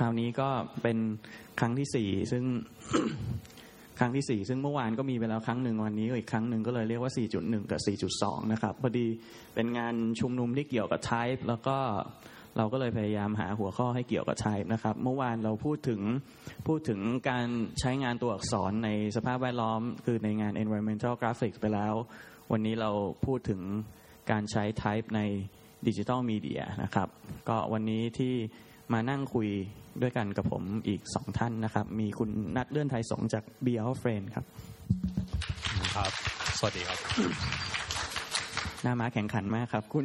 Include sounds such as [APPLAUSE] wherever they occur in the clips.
คราวนี้ก็เป็นครั้งที่สี่ซึ่งครั้งที่สี่ซึ่งเมื่อวานก็มีไปแล้วครั้งหนึ่งวันนี้ก็อีกครั้งหนึ่งก็เลยเรียกว่า 4.1 กับ 4.2 นะครับ พอดีเป็นงานชุมนุมที่เกี่ยวกับ type แล้วก็เราก็เลยพยายามหาหัวข้อให้เกี่ยวกับ type นะครับ เมื่อวานเราพูดถึงพูดถึงการใช้งานตัวอักษรในสภาพแวดล้อม คือในงาน environmental graphics ไปแล้ว วันนี้เราพูดถึงการใช้ type ในดิจิทัลมีเดียนะครับ ก็วันนี้ที่มานั่งคุย ด้วยกันกับผมอีกสองท่านนะครับ มีคุณนัดเลื่อนไทยสงจาก b e l f r i e n d ครับ ครับ สวัสดีครับ หน้าม้าแข่งขันมากครับ คุณ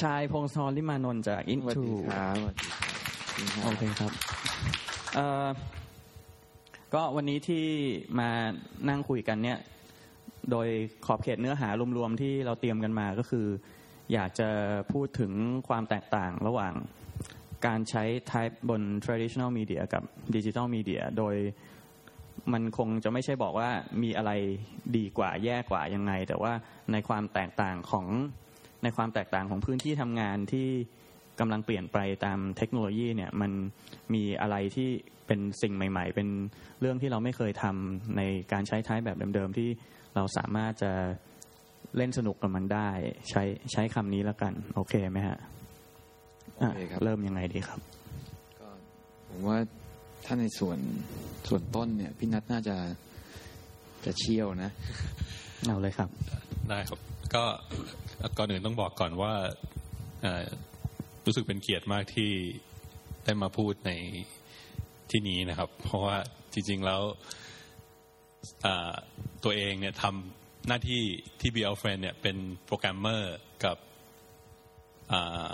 ชายพงศธรลิมานนท์จากสวัส Into ดีครับสวัสดีครับโอเคครับเอ่อก็วันนี้ที่มานั่งคุยกันเนี่ย โดยขอบเขตเนื้อหารวมๆที่เราเตรียมกันมาก็คือ อยากจะพูดถึงความแตกต่างระหว่าง การใช้ type บน traditional media กับ digital media โดยมันคงจะไม่ใช่บอกว่ามีอะไรดีกว่าแย่กว่ายังไง แต่ว่าในความแตกต่างของในความแตกต่างของพื้นที่ทำงานที่กำลังเปลี่ยนไปตามเทคโนโลยีเนี่ยมันมีอะไรที่เป็นสิ่งใหม่ ๆ เป็นเรื่องที่เราไม่เคยทำในการใช้ท้ายแบบเดิมๆที่เราสามารถจะเล่นสนุกกับมันได้ ใช้ใช้คำนี้แล้วกัน โอเคไหมฮะ อะโอเคครับเริ่มยังไงดีครับก็ผมว่าถ้าในส่วนส่วนต้นเนี่ย พี่นัทน่าจะจะเชี่ยวนะ เอาเลยครับ ได้ครับ ก็ก่อนอื่นต้องบอกก่อนว่าเอ่อรู้สึกเป็นเกียรติมากที่ได้มาพูดในที่นี้นะครับ เพราะว่าจริง ๆ แล้วอ่าตัวเองเนี่ยทำหน้าที่ที่ b l Friend เนี่ยเป็นโปรแกรมเมอร์กับอ่า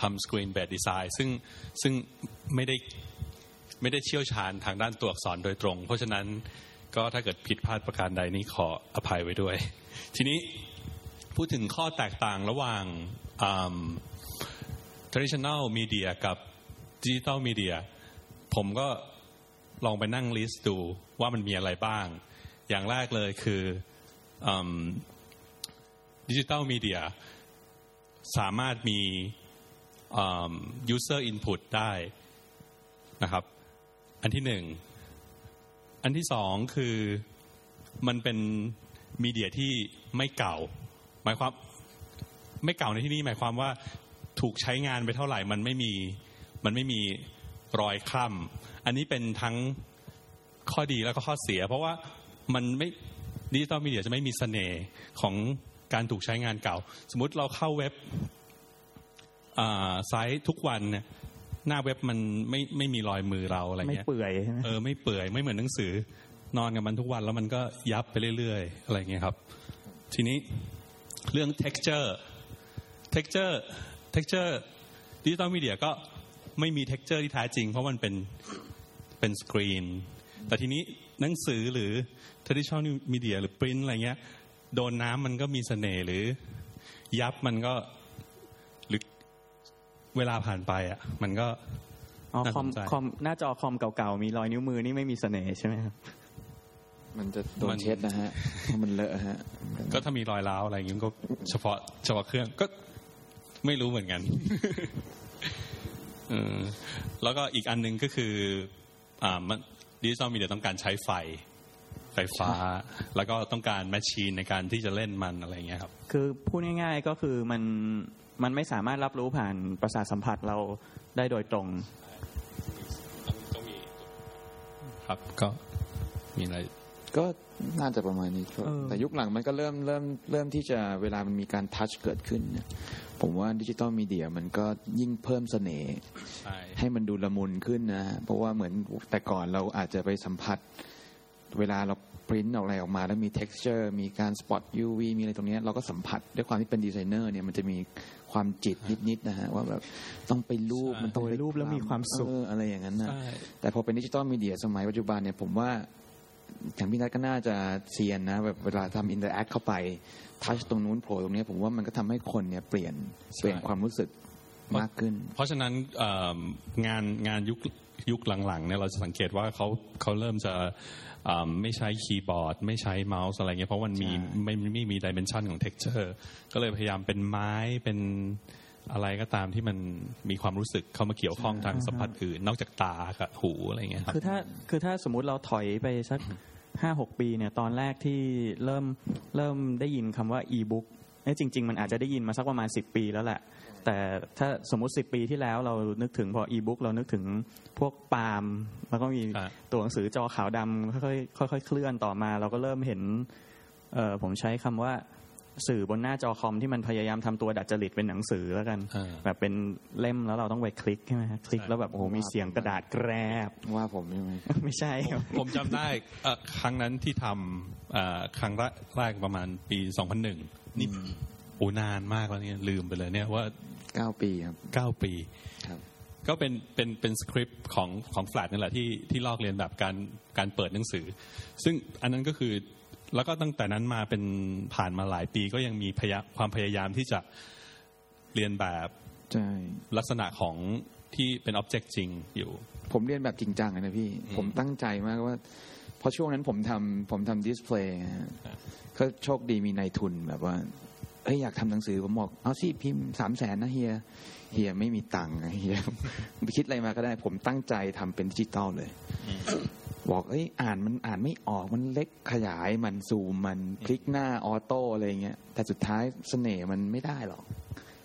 ทำสกรีนแบบดีไซน์ซึ่งซึ่งไม่ได้ไม่ได้เชี่ยวชาญทางด้านตัวอักษรโดยตรง เพราะฉะนั้นก็ถ้าเกิดผิดพลาดประการใดนี้ขออภัยไว้ด้วย ทีนี้พูดถึงข้อแตกต่างระหว่าง traditional media กับ digital media ผมก็ลองไปนั่งลิสต์ดูว่ามันมีอะไรบ้าง อย่างแรกเลยคือดิจิ t a ลมีเดียสามารถมี user input ได้นะครับ อันที่หนึ่ง อันที่สองคือมันเป็นมีเดียที่ไม่เก่า หมายความไม่เก่าในที่นี้หมายความว่าถูกใช้งานไปเท่าไหร่มันไม่มีมันไม่มีรอยคล้ำอันนี้เป็นทั้งข้อดีแล้วก็ข้อเสีย เพราะว่ามันไม่ดิจิตอลมีเดียจะไม่มีเสน่ห์ของการถูกใช้งานเก่า สมมุติเราเข้าเว็บ ไซต์ทุกวันเนี่ยหน้าเว็บมันไม่ไม่มีรอยมือเราอะไรไม่เงี้ยเปื่อยใช่ไหมเออไม่เปื่อยไม่เหมือนหนังสือ นอนกับมันทุกวันแล้วมันก็ยับไปเรื่อยๆ อะไรเงี้ยครับ ทีนี้เรื่อง texture texture texture ดิจิตอลมีเดียก็ไม่มี texture ที่แท้จริง เพราะมันเป็นเป็นสกรีนแต่ทีนี้หนังสือหรือ traditional media หรือ print อะไรเงี้ย โดนน้ำมันก็มีเสน่ห์หรือ ยับมันก็หรือ เวลาผ่านไปอะ มันก็อ๋อน่าคอมสนใจคอมหน้าจอคอมเก่าๆมีรอยนิ้วมือนี่ไม่มีเสน่ห์ใช่ไหมครับมันจะโดมันนเช็ดนะฮะเพราะมันเลอะฮะ ก็ถ้ามีรอยร้าวอะไรอย่างงี้มันก็เฉพาะเฉพาะเครื่องก็ไม่รู้เหมือนกันเออแล้วก็อีกอันหนึ่งก็คืออ่ามันดิจิตอลมีเดียต้องการใช้ไฟไฟฟ้า แล้วก็ต้องการแมชชีนในการที่จะเล่นมันอะไรอย่างเงี้ยครับ คือพูดง่ายๆก็คือมัน มันไม่สามารถรับรู้ผ่านประสาทสัมผัสเราได้โดยตรงต้องมีครับก็มีอะไรก็น่าจะประมาณนี้ครับเออแต่ยุคหลังมันก็เริ่มเริ่มเริ่มที่จะเวลามันมีการทัชเกิดขึ้นเนี่ยผมว่าดิจิตอลมีเดียมันก็ยิ่งเพิ่มเสน่ห์ใช่ให้มันดูละมุนขึ้นนะฮะเพราะว่าเหมือนแต่ก่อนเราอาจจะไปสัมผัส เวลาเราปริ้นออกอะไรออกมา แล้วมี texture มีการ spot UV มีอะไรตรงเนี้ยเราก็สัมผัสด้วยความที่เป็นดีไซเนอร์เนี่ยมันจะมี ความจิตนิดๆนะฮะว่าแบบต้องไปลูบมันต้องโดนลูบแล้วมีความสุขเอออะไรอย่างนั้นนะใช่แต่พอเป็น digital media สมัยปัจจุบันเนี่ยผมว่าอย่างพี่นัทก็น่าจะเซียนนะแบบเวลาทำ interact เข้าไป touch ตรงนู้นโผล่ตรงเนี้ยผมว่ามันก็ทำให้คนเนี่ยเปลี่ยนเปลี่ยนความรู้สึกมากขึ้น เพราะฉะนั้นเอ่องานงานยุคยุคหลังๆเนี่ยเราจะสังเกตว่าเขาเขาเริ่มจะอ่า ไม่ใช้คีย์บอร์ด ไม่ใช้เมาส์อะไรเงี้ยเพราะมันมีใช่ไม่ไม่ไม่มี dimension ของ texture ก็เลยพยายามเป็นไม้เป็นอะไรก็ตามที่มันมีความรู้สึกเข้ามาเกี่ยวข้องทางสัมผัสอื่น นอกจากตากับหูอะไรเงี้ยครับคือถ้าคือถ้าสมมุติเราถอยไปสักห้าหกปีเนี่ยตอนแรกที่เริ่มเริ่มได้ยินคำว่าอีบุ๊กเอ้ยจริง ๆ มันอาจจะได้ยินมาสักประมาณสิบปีแล้วแหละ แต่ถ้าสมมติสิบปีที่แล้วเรานึกถึงพออีบุ๊กเรานึกถึงพวกปาล์มแล้วก็มีครับตัวหนังสือจอขาวดำค่อยๆค่อยๆเคลื่อนต่อมา เราก็เริ่มเห็นเออผมใช้คำว่าสื่อบนหน้าจอคอมที่มันพยายามทำตัวดัดจริตเป็นหนังสือแล้วกันอ่าแบบเป็นเล่มแล้วเราต้องไปคลิกใช่ไหมฮะคลิกใช่แล้วแบบโอ้โหมีเสียงกระดาษแกรบว่าผมใช่ไหมไม่ใช่ครับผมจำได้เอ่อครั้งนั้นที่ทำเอ่อครั้งแรกประมาณปี 2001 นี่โอ้นานมากแล้วเนี่ยลืมไปเลยเนี่ยว่า เก้าปีครับ9ปีครับ ก็เป็นเป็นเป็นสคริปต์ของของแฟลตนี่แหละที่ที่ลอกเรียนแบบการการเปิดหนังสือ ซึ่งอันนั้นก็คือแล้วก็ตั้งแต่นั้นมาเป็นผ่านมาหลายปีก็ยังมีพยาความพยายามที่จะเรียนแบบใช่ลักษณะของที่เป็นอ็อบเจกต์จริงอยู่ ผมเรียนแบบจริงจังเลยนะพี่อืมผมตั้งใจมากว่า เพราะช่วงนั้นผมทำผมทำดิสเพลย์ก็โชคดีมีนายทุนแบบว่า เอ้ยอยากทำหนังสือผมบอกเอาสิพิมพ์สามแสนนะเฮียเฮียไม่มีตังค์อะเฮียไปคิดอะไรมาก็ได้ ผมตั้งใจทำเป็นดิจิตอลเลย บอกเอ้ยอ่านมันอ่านไม่ออกมันเล็กขยายมันซูมมันคลิกหน้าออโต้อะไรเงี้ยแต่สุดท้ายเสน่ห์มันไม่ได้หรอก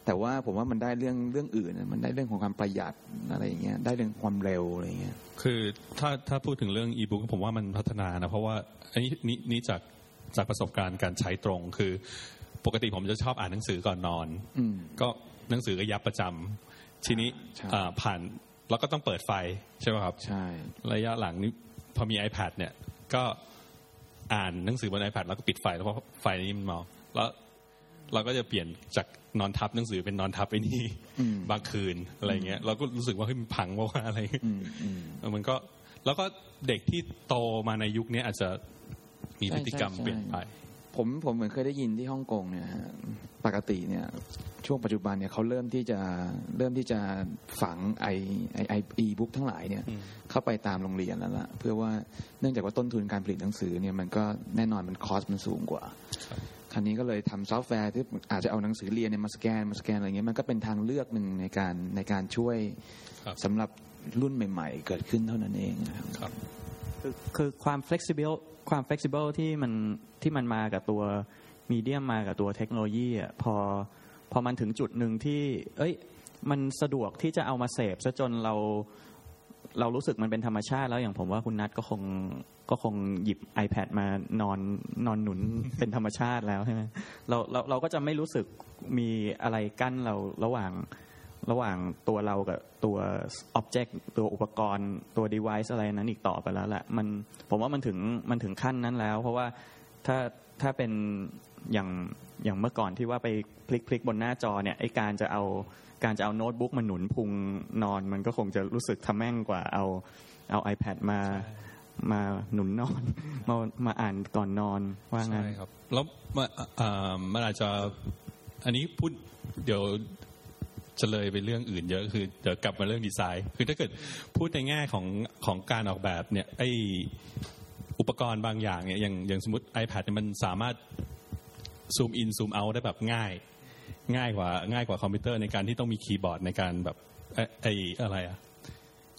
แต่ว่าผมว่ามันได้เรื่องเรื่องอื่นนะมันได้เรื่องของความประหยัดอะไรอย่างเงี้ยได้เรื่องความเร็วอะไรเงี้ยคือถ้าถ้าพูดถึงเรื่องอีบุ๊กผมว่ามันพัฒนานะเพราะว่าอันนี้นี่นี่จากจากประสบการณ์การใช้ตรงคือ ปกติผมจะชอบอ่านหนังสือก่อนนอนอืมก็หนังสือก็ยับประจำทีนี้ใช่อ่าผ่านแล้วก็ต้องเปิดไฟใช่ไหมครับ ใช่ ระยะหลังนี้พอมี iPad เนี่ย ก็อ่านหนังสือบน iPad แล้วก็ปิดไฟแล้วเพราะไฟนี้มันมองแล้วเราก็จะเปลี่ยนจากนอนทับหนังสือเป็นนอนทับไอ้นี่อืมบางคืนอะไรเงี้ยเราก็รู้สึกว่าเฮ้ยมันพังว่าว่าอะไรอืมอืมเออมันก็แล้วก็เด็กที่โตมาในยุคนี้อาจจะมีใช่พฤติกรรมใช่เปลี่ยนไป ผมผมเหมือนเคยได้ยินที่ฮ่องกงเนี่ยฮะปกติเนี่ย ช่วงปัจจุบันเนี่ยเขาเริ่มที่จะเริ่มที่จะฝังไอไอไออีบุ๊กทั้งหลายเนี่ยอืมเข้าไปตามโรงเรียนแล้วล่ะ เพื่อว่าเนื่องจากว่าต้นทุนการผลิตหนังสือเนี่ยมันก็แน่นอนมัน cost มันสูงกว่าคราวนี้ก็เลยทำซอฟต์แวร์ที่อาจจะเอาหนังสือเรียนเนี่ยมาสแกนมาสแกนอะไรเงี้ยมันก็เป็นทางเลือกหนึ่งในการในการช่วยครับสำหรับรุ่นใหม่ ๆ เกิดขึ้นเท่านั้นเองนะครับครับคือคือความ flexible ความ flexible ที่มันที่มันมากับตัวมีเดียมมากับตัวเทคโนโลยีอะพอพอมันถึงจุดหนึ่งที่ เอ้ย มันสะดวกที่จะเอามาเสพซะจนเราเรารู้สึกมันเป็นธรรมชาติแล้วอย่างผมว่าคุณนัทก็คงก็คงหยิบ iPad มานอนนอนหนุนเป็นธรรมชาติแล้วใช่ไหมเราเราเราก็จะไม่รู้สึกมีอะไรกั้นเราระหว่าง ระหว่างตัวเรากับตัว object ตัวอุปกรณ์ตัว device อะไรนั้นอีกต่อไปแล้วแหละมันผมว่ามันถึงมันถึงขั้นนั้นแล้ว เพราะว่าถ้าถ้าเป็นอย่างอย่างเมื่อก่อนที่ว่าไปพลิกพลิกบนหน้าจอเนี่ยไอการจะเอาการจะเอาโน้ตบุ๊กมาหนุนพุงนอน มันก็คงจะรู้สึกทำแม่งกว่าเอาเอา iPad มามาหนุนนอนมามาอ่านก่อนนอนว่างั้นใช่ครับแล้วมันอ่ามันอาจจะอันนี้พูดเดี๋ยว จะเลยไปเรื่องอื่นเยอะคือเดี๋ยวกลับมาเรื่องดีไซน์ คือถ้าเกิดพูดในแง่ของของการออกแบบเนี่ยไออุปกรณ์บางอย่างเนี่ยอย่างอย่างสมมติ iPad เนี่ยมันสามารถซูมอินซูมเอาได้แบบง่าย ง่ายกว่าง่ายกว่าคอมพิวเตอร์ในการที่ต้องมีคีย์บอร์ดในการแบบไอ้ไออะไรอะ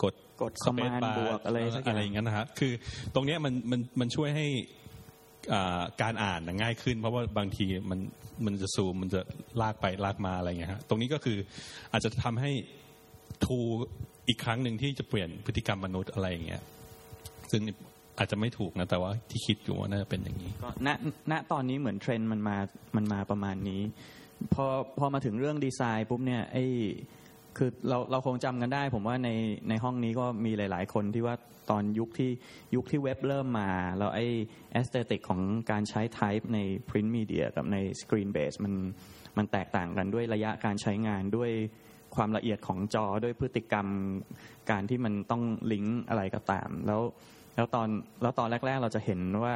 กดกด command space bar บวกอะไรสักอย่างอะไรอย่างนั้นนะฮะคือตรงเนี้ยมันมันมันช่วยให้อ่า การอ่านง่ายขึ้น เพราะว่าบางทีมันมันจะซูมมันจะลากไปลากมาอะไรอย่างเงี้ยฮะตรงนี้ก็คืออาจจะทำให้ทูอีกครั้งหนึ่งที่จะเปลี่ยนพฤติกรรมมนุษย์อะไรอย่างเงี้ยซึ่งอาจจะไม่ถูกนะ แต่ว่าที่คิดอยู่ว่าน่าจะเป็นอย่างนี้ก็ณณตอนนี้เหมือนเทรนด์มันมามันมาประมาณนี้พอพอมาถึงเรื่องดีไซน์ปุ๊บเนี่ยไอ คือเราเราคงจำกันได้ ผมว่าในในห้องนี้ก็มีหลาย ๆ คนที่ว่าตอนยุคที่ยุคที่เว็บเริ่มมา แล้วไอ้ aesthetic ของการใช้ type ใน print media กับใน screen base มันมันแตกต่างกันด้วยระยะการใช้งานด้วยความละเอียดของจอด้วยพฤติกรรมการที่มันต้องลิงก์อะไรก็ตาม แล้วแล้วตอนแล้วตอนแรก ๆ เราจะเห็นว่า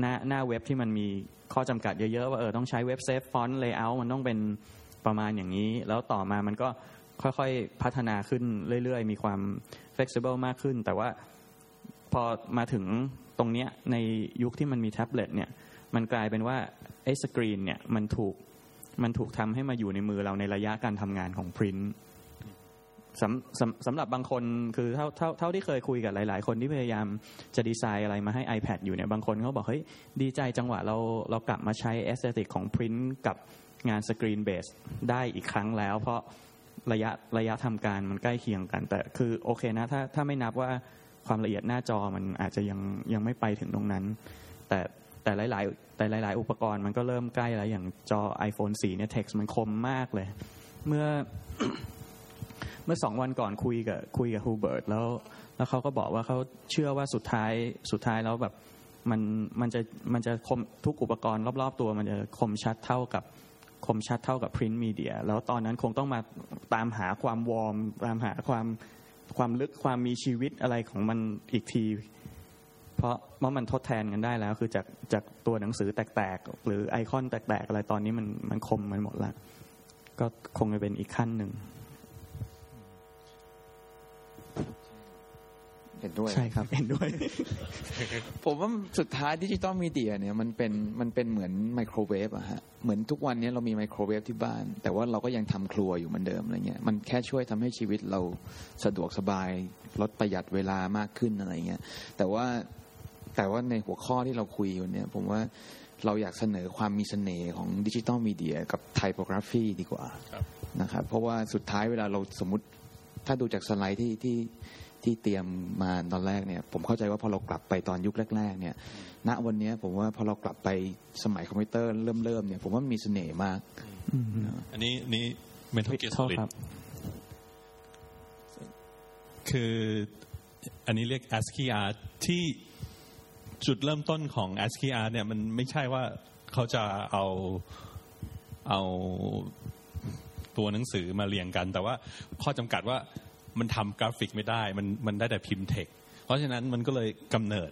หน้าหน้าเว็บที่มันมีข้อจำกัดเยอะ ๆ ว่าเออต้องใช้ web safe font layer มันต้องเป็น ประมาณอย่างนี้ แล้วต่อมามันก็ค่อยๆพัฒนาขึ้นเรื่อยๆ มีความ flexible มากขึ้น แต่ว่าพอมาถึงตรงเนี้ยในยุคที่มันมีแท็บเล็ตเนี่ยมันกลายเป็นว่าไอ้สกรีนเนี่ยมันถูกมันถูกทำให้มาอยู่ในมือเราในระยะการทำงานของพรินท์สำสำสำหรับบางคนคือเท่าเท่าเท่าที่เคยคุยกับหลาย ๆ คนที่พยายามจะดีไซน์อะไรมาให้ iPad อยู่เนี่ยบางคนเขาบอกเฮ้ยดีใจจังว่ะเราเรากลับมาใช้ aesthetic ของพรินท์กับ งานสกรีนเบสได้อีกครั้งแล้ว เพราะระยะระยะทำการมันใกล้เคียงกัน แต่คือโอเคนะถ้าถ้าไม่นับว่าความละเอียดหน้าจอมันอาจจะยังยังไม่ไปถึงตรงนั้น แต่แต่หลายๆ แต่หลาย ๆ อุปกรณ์มันก็เริ่มใกล้แล้ว อย่างจอ iPhone 4เนี่ย text มันคมมากเลย เมื่อเมื่อสองวันก่อนคุยกับคุยกับฮูเบิร์ตแล้ว แล้วเขาก็บอกว่าเขาเชื่อว่าสุดท้ายสุดท้ายแล้วแบบมันมันจะมันจะคมทุกอุปกรณ์รอบ ๆ ตัวมันจะคมชัดเท่ากับ คมชัดเท่ากับพรินต์มีเดียแล้วตอนนั้นคงต้องมาตามหาความวอร์มตามหาความความลึกความมีชีวิตอะไรของมันอีกที เพราะเมื่อมันทดแทนกันได้แล้ว คือจากจากตัวหนังสือแตกๆ หรือไอคอนแตกๆ อะไรตอนนี้มันมันคมมันหมดละก็คงจะเป็นอีกขั้นหนึ่ง เห็นด้วยใช่ครับเห็นด้วย ผมว่าสุดท้าย digital media เนี่ยมันเป็นมันเป็นเหมือนไมโครเวฟอะฮะเหมือนทุกวันนี้เรามีไมโครเวฟที่บ้าน แต่ว่าเราก็ยังทำครัวอยู่เหมือนเดิมอะไรเงี้ยมันแค่ช่วยทำให้ชีวิตเราสะดวกสบายลดประหยัดเวลามากขึ้นอะไรเงี้ยแต่ว่าแต่ว่าในหัวข้อที่เราคุยอยู่เนี่ย ผมว่าเราอยากเสนอความมีเสน่ห์ของ digital media กับ typography ดีกว่าครับนะครับเพราะว่าสุดท้ายเวลาเราสมมติถ้าดูจากสไลด์ที่ที่ ที่เตรียมมาตอนแรกเนี่ยผมเข้าใจว่าพอเรากลับไปตอนยุคแรก ๆ เนี่ย ณวันเนี้ยผมว่าพอเรากลับไปสมัยคอมพิวเตอร์เริ่มเริ่มๆเนี่ย ผมว่ามันมีเสน่ห์มากอืมอันนี้นี่ mental gear โทษ solid ครับคืออันนี้เรียก ASCII art ที่จุดเริ่มต้นของ ASCII art เนี่ยมันไม่ใช่ว่าเขาจะเอาเอาตัวหนังสือมาเรียงกัน แต่ว่าข้อจำกัดว่า มันทำกราฟิกไม่ได้ มันมันได้แต่พิมพ์เทค เพราะฉะนั้นมันก็เลยกำเนิด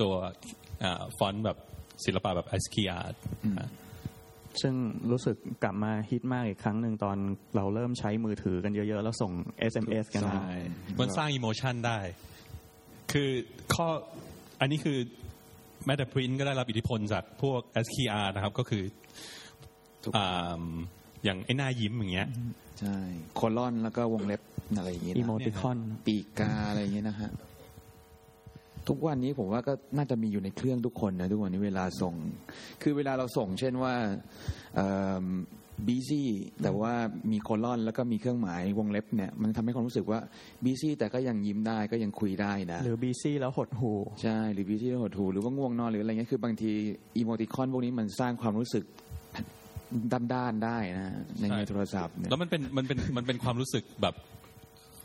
ตัวอาฟอนต์แบบศิลปะแบบ ASCII art ซึ่งรู้สึกกลับมาฮิตมากอีกครั้งหนึ่งตอนเราเริ่มใช้มือถือกันเยอะ ๆ แล้วส่ง SMS กันมาใช่มันสร้าง emotion ได้ คือข้ออันนี้คือแม้แต่พรินก็ได้รับอิทธิพลจากพวก SKR นะครับ ก็คือถูกอ่าอย่างไอ้หน้ายิ้มอย่างเงี้ย ใช่ colon แล้วก็วงเล็บอะไรอย่างงี้ emoticon ปีกกาอะไรอย่างเงี้ยนะฮะทุกวันนี้ผมว่าก็น่าจะมีอยู่ในเครื่องทุกคนนะทุกวันนี้เวลาส่ง คือเวลาเราส่ง เช่นว่า busy แต่ว่ามี colon แล้วก็มีเครื่องหมายวงเล็บเนี่ย มันทำให้ความรู้สึกว่า busy แต่ก็ยังยิ้มได้ก็ยังคุยได้นะหรือ busy แล้วหดหู่ใช่หรือ busy หดหู่หรือว่าง่วงนอนหรืออะไรเงี้ยคือบางที emoticon พวกนี้มันสร้างความรู้สึก ด้านๆได้นะในในโทรศัพท์เนี่ยแล้วมันเป็นมันเป็นมันเป็นความรู้สึกแบบ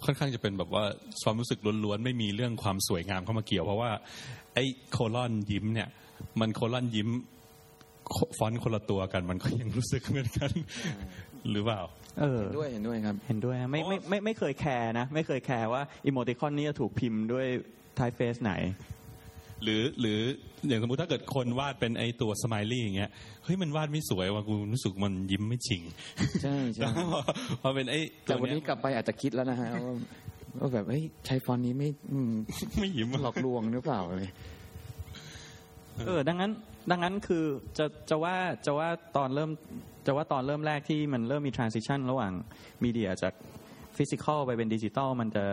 ค่อนข้างจะเป็นแบบว่าความรู้สึกล้วนๆไม่มีเรื่องความสวยงามเข้ามาเกี่ยว เพราะว่า ไอ้ colon ยิ้มเนี่ย มัน colon ยิ้มฟอนต์คนละตัวกันมันก็ยังรู้สึกเหมือนกัน หรือเปล่าเออเห็นด้วยเห็นด้วยครับ เห็นด้วยนะไม่ไม่ไม่ไม่เคยแคร์นะ ไม่เคยแคร์ว่า emoticon นี้จะถูกพิมพ์ด้วยไทเฟสไหน หรือหรืออย่างสมมติถ้าเกิดคนวาดเป็นไอตัวสไมลี่อย่างเงี้ยเฮ้ยมันวาดไม่สวยว่ะกูรู้สึกมันยิ้มไม่จริง ใช่ใช่แล้วพอพอเป็นไอแต่วันนี้กลับไปอาจจะคิดแล้วนะฮะว่าว่าแบบเฮ้ยใช้ฟอนต์นี้ไม่อืมไม่ยิ้มหลอกลวงหรือเปล่าเลยเออดังนั้นดังนั้นคือจะจะว่าจะว่าตอนเริ่มจะว่าตอนเริ่มแรกที่มันเริ่มมี transition ระหว่างมีเดียจากphysical ไปเป็นดิจิตอลมันจะ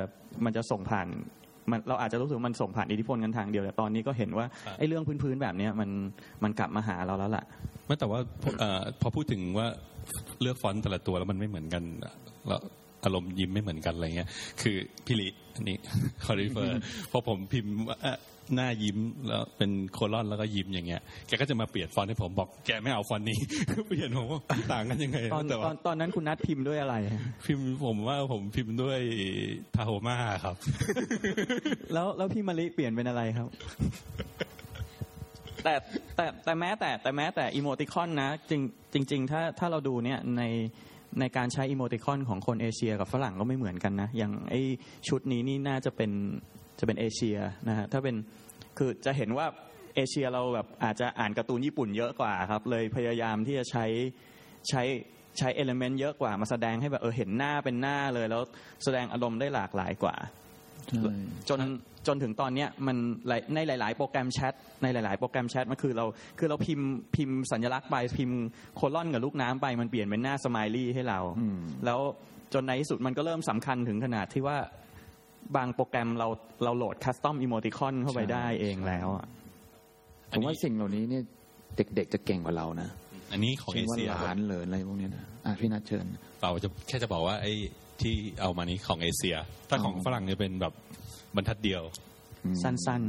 มันจะส่งผ่าน มันเราอาจจะรู้สึกว่ามันส่งผ่านอิทธิพลกันทางเดียวแต่ตอนนี้ก็เห็นว่าไอ้เรื่องพื้นๆแบบเนี้ยมันมันกลับมาหาเราแล้วล่ะไม่แต่ว่าพอเอ่อพอพูดถึงว่าเลือกฟอนต์แต่ละตัวแล้วมันไม่เหมือนกันแล้วอารมณ์ยิ้มไม่เหมือนกันอะไรเงี้ย คือพี่ลิอันนี้คอริเฟอร์พอผมพิมพ์ว่าเอ่อ หน้ายิ้มแล้วเป็น colon แล้วก็ยิ้มอย่างเงี้ยแกก็จะมาเปลี่ยนฟอนต์ให้ผมบอกแกไม่เอาฟอนต์นี้เปลี่ยนผมว่าต่างกันยังไงตอนแต่ตอว่านตอนนั้นคุณนัดพิมพ์ด้วยอะไร พิมพ์ผมว่าผมพิมพ์ด้วยทาโฮมาครับ แล้วแล้วพี่มะลิเปลี่ยนเป็นอะไรครับแต่แต่แต่แม้แต่แต่แม้แต่อีโมติคอนนะจริงจริง ๆ ถ้าถ้าเราดูเนี่ยในในการใช้อีโมติคอนของคนเอเชียกับฝรั่งก็ไม่เหมือนกันนะ อย่างไอชุดนี้นี่น่าจะเป็น จะเป็นเอเชียนะฮะถ้าเป็นคือจะเห็นว่าเอเชียเราแบบอาจจะอ่านการ์ตูนญี่ปุ่นเยอะกว่าครับ เลยพยายามที่จะใช้ใช้ใช้เอลเมนต์เยอะกว่ามาแสดงให้แบบเออเห็นหน้าเป็นหน้าเลย แล้วแสดงอารมณ์ได้หลากหลายกว่าใช่จนจนถึงตอนเนี้ยมันหลายในหลาย ๆ โปรแกรมแชทในหลาย ๆ โปรแกรมแชทมันคือเราคือเราพิมพ์พิมพ์สัญลักษณ์ไปพิมพ์โคลอนกับลูกน้ำไปมันเปลี่ยนเป็นหน้าสไมลี่ให้เราอืมแล้วจนในที่สุดมันก็เริ่มสำคัญถึงขนาดที่ว่า บางโปรแกรมเราเราโหลดคัสตอมอิโมติคอนเข้าไปได้เองแล้วอะผมว่าสิ่งเหล่านี้เนี่ยเด็กๆจะเก่งกว่าเรานะอันนี้ของเช่เอนว่าเชียล้านเลยอะไรพวกเนี้ยนะอะพี่นัทเชิญ เราจะแค่จะบอกว่าไอ้ที่เอามานี้ของเอเชีย ถ้าของอ๋อฝรั่งเนี่ยเป็นแบบบรรทัดเดียวอืมสั้น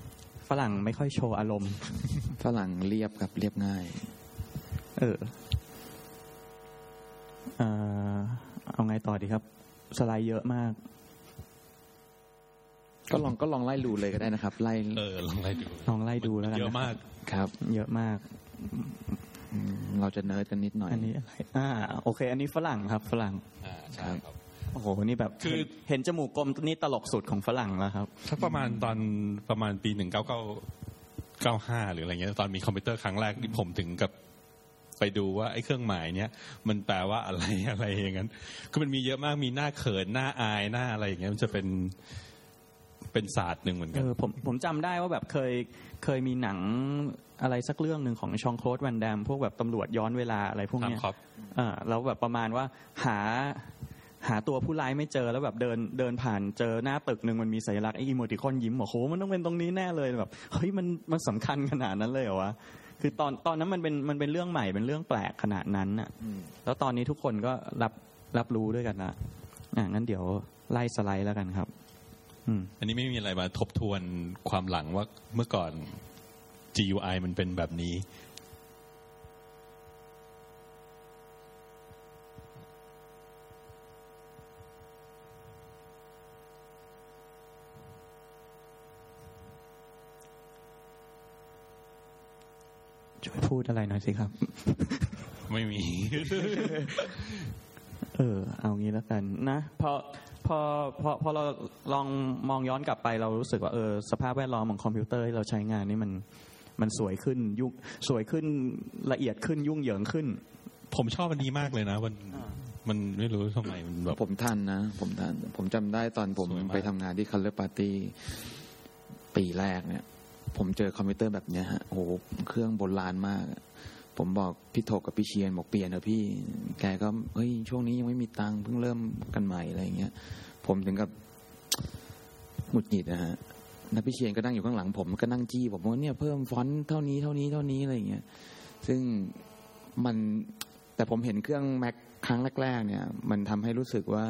ๆ ฝรั่งไม่ค่อยโชว์อารมณ์ ฝรั่งเรียบกับเรียบง่าย เออเอ่อเอาไงต่อดีครับ สไลด์เยอะมาก ก็ลองก็ลองไล่ดูเลยก็ได้นะครับ ไล่เออลองไล่ดูลองไล่ดูแล้วกันเยอะมากครับ เยอะมากอืมเราจะเนิร์ดกันนิดหน่อยอันนี้อะไรอ่าโอเค อันนี้ฝรั่งครับ ฝรั่งอ่าใช่ครับโอ้โห นี่แบบคือเห็นเห็นจมูกกลมนี่ตลกสุดของฝรั่งแล้วครับสักประมาณตอนประมาณปีหนึ่งเก้าเก้าเก้าห้าหรืออะไรเงี้ยตอนมีคอมพิวเตอร์ครั้งแรกที่ผมถึงกับไปดูว่าไอ้เครื่องหมายเนี้ยมันแปลว่าอะไรอะไรอย่างนั้นคือมันมีเยอะมากมีหน้าเขินหน้าอายหน้าอะไรอย่างเงี้ยมันจะเป็น เป็นศาสตร์หนึ่งเหมือนกัเอนอผมผมจำได้ว่าแบบเคยเคยมีหนังอะไรสักเรื่องหนึ่งของชองโคลดวันแดมพวกแบบตำรวจย้อนเวลาอะไรพวกตามเนี้ยครับอ่าแล้วแบบประมาณว่าหาหาตัวผู้ร้ายไม่เจอแล้วแบบเดินเดินผ่านเจอหน้าตึกหนึ่งมันมีสัญลักษณ์ไอ้อีโมติคอนยิ้มบอกโหมันต้องเป็นตรงนี้แน่เลยแบบเฮ้ยมันมันสำคัญขนาดนั้นเลยเหรอวะคือตอนตอนนั้นมันเป็นมันเป็นเรื่องใหม่เป็นเรื่องแปลกขนาดนั้นน่ะอืมแล้วตอนนี้ทุกคนก็รับรับรู้ด้วยกันละอ่างั้นเดี๋ยวไล่สไลด์แล้วกันครับ อืมอันนี้ไม่มีอะไรมาทบทวนความหลังว่าเมื่อก่อน GUI มันเป็นแบบนี้ ช่วยพูดอะไรหน่อยสิครับ ไม่มี เออ เอางี้แล้วกันนะพอ พอพอพอเราลองมองย้อนกลับไปเรารู้สึกว่าเออสภาพแวดล้อมของคอมพิวเตอร์ที่เราใช้งานนี่มันมันสวยขึ้นยุ่งสวยขึ้นละเอียดขึ้นยุ่งเหยิงขึ้น ผมชอบอันนี้มากเลยนะมันอ่ามันไม่รู้ทำไมมันแบบผมทันนะ ผมทัน ผมจำได้ตอนผมสวยมากไปทำงานที่ Color Party ปีแรกเนี่ย ผมเจอคอมพิวเตอร์แบบเนี้ยฮะโอ้โหเครื่องโบราณมากอะ ผมบอกพี่โถกกับพี่เชียนบอกเปลี่ยนเถอะพี่ แกก็เฮ้ยช่วงนี้ยังไม่มีตังค์เพิ่งเริ่มกันใหม่อะไรอย่างเงี้ย ผมถึงกับหงุดหงิดนะฮะแล้วพี่เชียนก็นั่งอยู่ข้างหลัง ผมก็นั่งจี้ผมว่าเนี่ยเพิ่มฟอนต์เท่านี้เท่านี้เท่านี้อะไรอย่างเงี้ย ซึ่งมันแต่ผมเห็นเครื่อง Mac ครั้งแรก ๆ เนี่ย มันทำให้รู้สึกว่า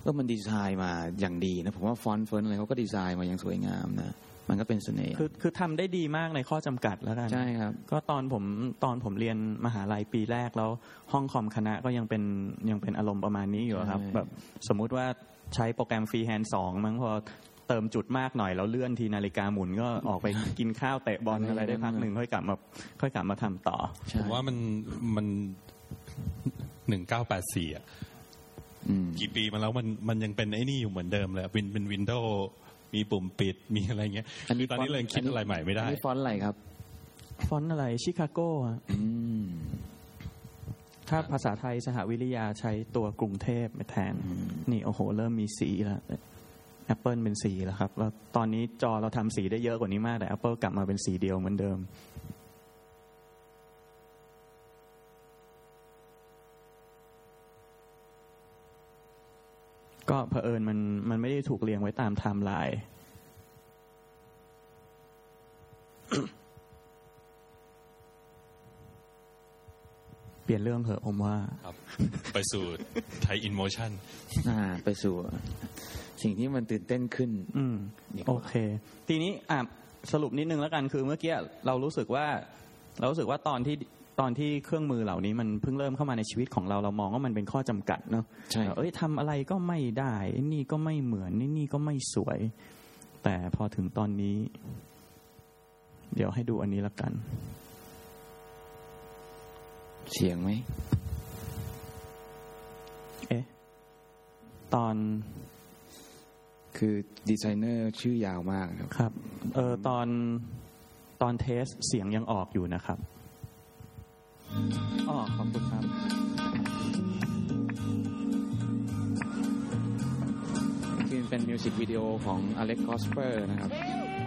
เออมันดีไซน์มาอย่างดีนะผมว่าฟอนต์เฟิร์นอะไรเขาก็ดีไซน์มาอย่างสวยงามนะ มันก็เป็นเสน่ห์คือคือทำได้ดีมากในข้อจำกัดแล้วกันใช่ครับ ก็ตอนผมตอนผมเรียนมหาลัยปีแรกแล้วห้องคอมคณะก็ยังเป็นยังเป็นอารมณ์ประมาณนี้อยู่อะครับใช่แบบสมมุติว่าใช้โปรแกรม FreeHand สองมั้งพอเติมจุดมากหน่อยแล้วเลื่อนทีนาฬิกาหมุนก็ออกไปกินข้าวเตะบอลอะไรได้พักหนึ่งค่อยกลับมาค่อยกลับมาทำต่อใช่ผมว่ามันมันหนึ่งเก้าแปดสี่อะอืมกี่ปีมาแล้วมันมันยังเป็นไอ้นี่อยู่เหมือนเดิมเลยอะเป็นเป็น window มีปุ่มปิดมีอะไรเงี้ยคือตอนนี้เลยคิดอะไรใหม่ไม่ได้อันนี้ฟอนต์อะไรครับ ฟอนต์อะไร Chicago อะอืมถ้าภาษาไทยสหวิริยาใช้ตัวกรุงเทพแทนอืมนี่โอ้โห เริ่มมีสีแล้ว Apple เป็นสีแล้วครับ แล้วตอนนี้จอเราทำสีได้เยอะกว่านี้มากแต่ Apple กลับมาเป็นสีเดียวเหมือนเดิม ก็เผอิญมันมันไม่ได้ถูกเรียงไว้ตามไทม์ไลน์เปลี่ยนเรื่องเถอะผมว่าครับไปสู่ type in motionอ่า ไปสู่สิ่งที่มันตื่นเต้นขึ้น อืมดีกว่าโอเค ทีนี้อะสรุปนิดนึงแล้วกันคือเมื่อกี้เรารู้สึกว่า เรารู้สึกว่าตอนที่ ตอนที่เครื่องมือเหล่านี้มันเพิ่งเริ่มเข้ามาในชีวิตของเราเรามองว่ามันเป็นข้อจำกัดเนาะใช่เอ้ยทำอะไรก็ไม่ได้ไอ้นี่ก็ไม่เหมือนนี่นี่ก็ไม่สวย แต่พอถึงตอนนี้ เดี๋ยวให้ดูอันนี้ละกัน เสียงไหมเอ๊ะตอนคือดีไซเนอร์ชื่อยาวมากครับครับเออตอนตอนเทสเสียงยังออกอยู่นะครับ อ๋อขอบคุณครับคือมันเป็นเป็นมิวสิกวิดีโอของ Alex Gopher นะครับ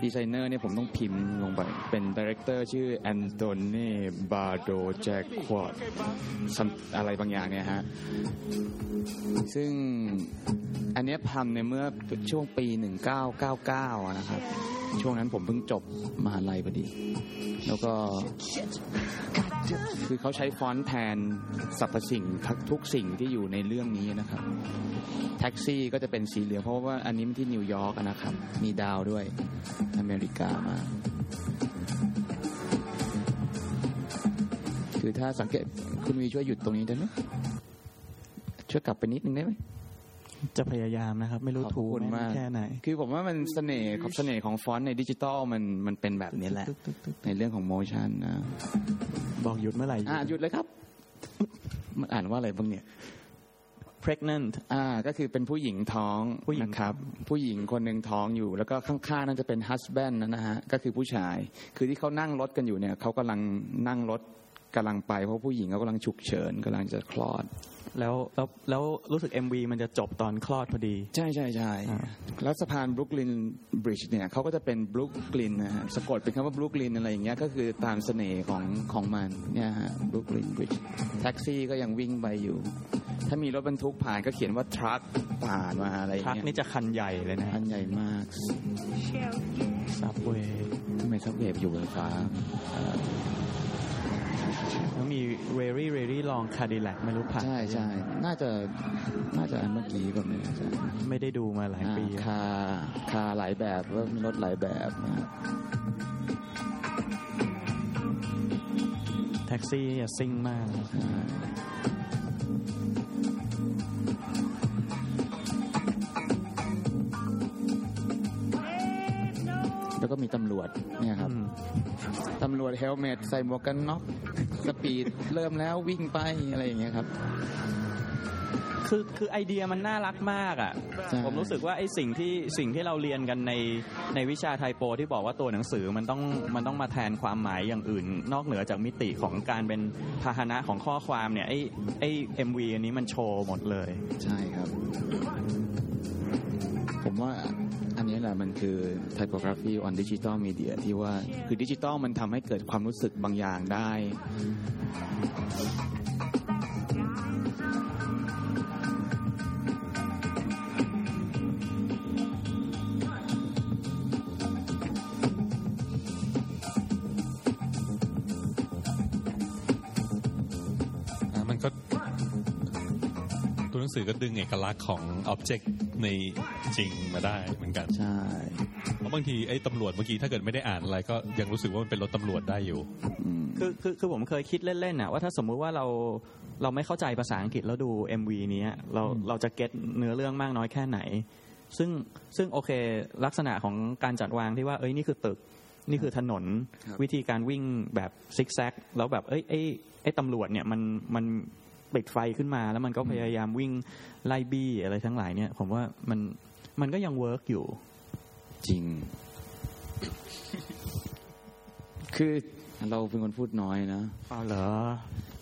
ดีไซเนอร์เนี่ยผมต้องพิมพ์ลงไป เป็น director ชื่อ Antoine Bardou-Jacquet อะไรบางอย่างเนี่ยฮะ ซึ่งอันเนี้ยทำในเมื่อช่วงปี 1999 นะครับ ช่วงนั้นผมเพิ่งจบมหาลัยพอดี แล้วก็คือเขาใช้ฟอนต์แทนสรรพสิ่งทุกสิ่งที่อยู่ในเรื่องนี้นะครับ แท็กซี่ก็จะเป็นสีเหลืองเพราะว่าอันนี้มันที่นิวยอร์กนะครับ มีดาวด้วยอเมริกามาคือถ้าสังเกตคุณวีช่วยหยุดตรงนี้ได้ไหมช่วยกลับไปนิดนึงได้ไหม จะพยายามนะครับ ไม่รู้ขอบถูกคุณไหมมากแค่ไหน คือผมว่ามันเสน่ห์ของเสน่ห์ของฟอนต์ในดิจิตอลมันมันเป็นแบบนี้แหละ ในเรื่องของโมชันนะ บอกหยุดเมื่อไหร่อ่าหยุดเลยครับ มันอ่านว่าอะไรบ้างเนี่ย pregnant อ่า ก็คือเป็นผู้หญิงท้องผู้หญิงนะครับ ผู้หญิงคนหนึ่งท้องอยู่ แล้วก็ข้างๆนั่นจะเป็น husband นะฮะ ก็คือผู้ชาย คือที่เขานั่งรถกันอยู่เนี่ยเขากำลังนั่งรถ กำลังไปเพราะผู้หญิงเขากำลังฉุกเฉินกำลังจะคลอด แล้วแล้วแล้วรู้สึก MV มันจะจบตอนคลอดพอดี ใช่ใช่ใช่อ่าแล้วสะพาน Brooklyn Bridge เนี่ยเขาก็จะเป็นบรุกลินนะฮะสะกดเป็นคำว่าบรุกลินอะไรอย่างเงี้ยก็คือตามเสน่ห์ของของมันเนี่ยฮะ Brooklyn Bridge แท็กซี่ก็ยังวิ่งไปอยู่ ถ้ามีรถบรรทุกผ่านก็เขียนว่า truck ผ่านมาอะไรอย่างเงี้ยนี่จะคันใหญ่เลยนะอันใหญ่มาก subway ทำไม subway อยู่บนฟ้าเอ่อ แล้วมี very very long Cadillac ไม่รู้ผ่านใช่ใช่น่าจะน่าจะอันเมื่อกี้ก็ไม่แน่ใจไม่ได้ดูมาหลายอ่าปีคาคาหลายแบบว่ามีรถหลายแบบนะฮะแท็กซี่เนี่ยซิ่งมาก แล้วก็มีตำรวจเนี่ยครับอืมตำรวจ helmet ใส่หมวกกันน็อก speed เริ่มแล้ววิ่งไปอะไรอย่างเงี้ยครับคือคือไอเดียมันน่ารักมากอะใช่ผมรู้สึกว่าไอสิ่งที่สิ่งที่เราเรียนกันในในวิชา typo ที่บอกว่าตัวหนังสือมันต้องมันต้องมาแทนความหมายอย่างอื่น นอกเหนือจากมิติของการเป็นพาหนะของข้อความเนี่ยไอไอ MV อันนี้มันโชว์หมดเลย ใช่ครับ ผมว่าอั นี้แหละมันคือ typography on digital media ที่ว่าคือดิจิตอลมันทำให้เกิดความรู้สึกบางอย่างได้ สือก็ดึงเอกลักษณ์ของอ็อบเจกต์ในจริงมาได้เหมือนกันใช่เพราะบางทีไอ้ตำรวจเมื่อกี้ถ้าเกิดไม่ได้อ่านอะไรก็ยังรู้สึกว่ามันเป็นรถตำรวจได้อยู่อืมคือคือคือผมเคยคิดเล่นๆน่ะว่าถ้าสมมุติว่าเราเราไม่เข้าใจภาษาอังกฤษแล้วดู MV นี้ยเราเราจะเก็ตเนื้อเรื่องมากน้อยแค่ไหน ซึ่งซึ่งโอเคลักษณะของการจัดวางที่ว่าเอ้ยนี่คือตึกนี่คือถนนครับวิธีการวิ่งแบบซิกแซกแล้วแบบเอ้ยไอ้ไอ้ตำรวจเนี่ยมันมัน ปิดไฟขึ้นมา แล้วมันก็พยายามวิ่งไล่บี้อะไรทั้งหลายเนี่ย ผมว่ามันมันก็ยัง work อยู่ จริง คือเราเป็นคนพูดน้อยนะอ๋อเหรอ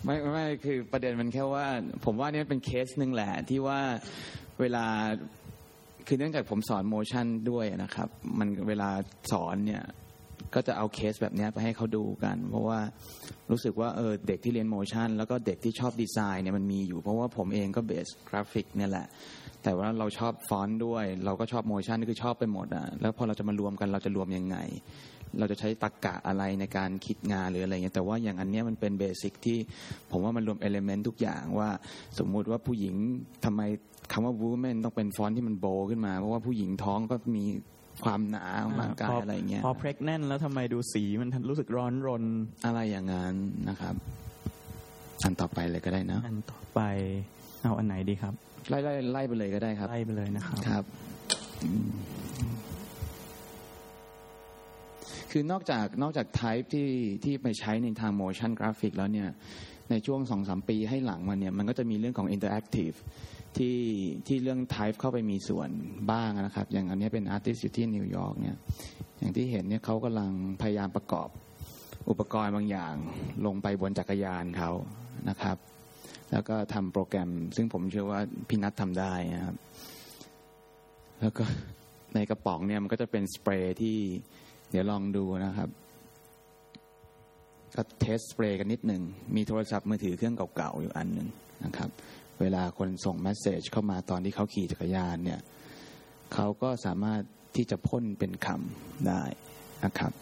ไม่ไม่ไม่คือประเด็นมันแค่ว่า ผมว่านี่เป็นเคสหนึ่งแหละ ที่ว่าเวลาคือเนื่องจากผมสอน motion ด้วยนะครับ มันเวลาสอนเนี่ย ก็จะเอาเคสแบบนี้ไปให้เขาดูกัน เพราะว่ารู้สึกว่าเออเด็กที่เรียน motion แล้วก็เด็กที่ชอบดีไซน์เนี่ยมันมีอยู่ เพราะว่าผมเองก็ base กราฟิกเนี่ยแหละ แต่ว่าเราชอบฟอนต์ด้วย เราก็ชอบ motion คือชอบไปหมดอะแล้วพอเราจะมารวมกันเราจะรวมยังไง เราจะใช้ตรรกะอะไรในการคิดงานหรืออะไรเงี้ยแต่ว่าอย่างอันเนี้ยมันเป็น basic ที่ผมว่ามันรวม element ทุกอย่างว่าสมมุติว่าผู้หญิงทำไมคำว่า woman ต้องเป็นฟอนต์ที่มันโบขึ้นมา เพราะว่าผู้หญิงท้องก็มี ความหนาของร่างกายอะไรเงี้ยพอเพรกแน่นแล้วทำไมดูสีมันรู้สึกร้อนรนอะไรอย่างนั้นนะครับ อันต่อไปเลยก็ได้นะอันต่อไปเอาอันไหนดีครับ ไล่ไล่ไล่ไปเลยก็ได้ครับไล่ไปเลยนะครับครับอืมคือนอกจากนอกจาก type ที่ที่ไปใช้ในทาง motion graphic แล้วเนี่ย ในช่วงสองสามปีให้หลังมันเนี่ย มันก็จะมีเรื่องของ interactive ที่ ที่ที่เรื่อง type เข้าไปมีส่วนบ้างนะครับ อย่างอันนี้เป็น artist อยู่ที่นิวยอร์กเนี่ย อย่างที่เห็นเนี่ยเขากำลังพยายามประกอบอุปกรณ์บางอย่างลงไปบนจักรยานเขานะครับ แล้วก็ทำโปรแกรม ซึ่งผมเชื่อว่าพี่นัททำได้นะครับ แล้วก็ในกระป๋องเนี่ยมันก็จะเป็นสเปรย์ที่เดี๋ยวลองดูนะครับ ก็ test สเปรย์กันนิดหนึ่ง มีโทรศัพท์มือถือเครื่องเก่าๆอยู่อันหนึ่งนะครับ เวลาคนส่งเมสเซจเข้ามาตอนที่เขาขี่จักรยานเนี่ยเขาก็สามารถที่จะพ่นเป็นคำได้นะครับ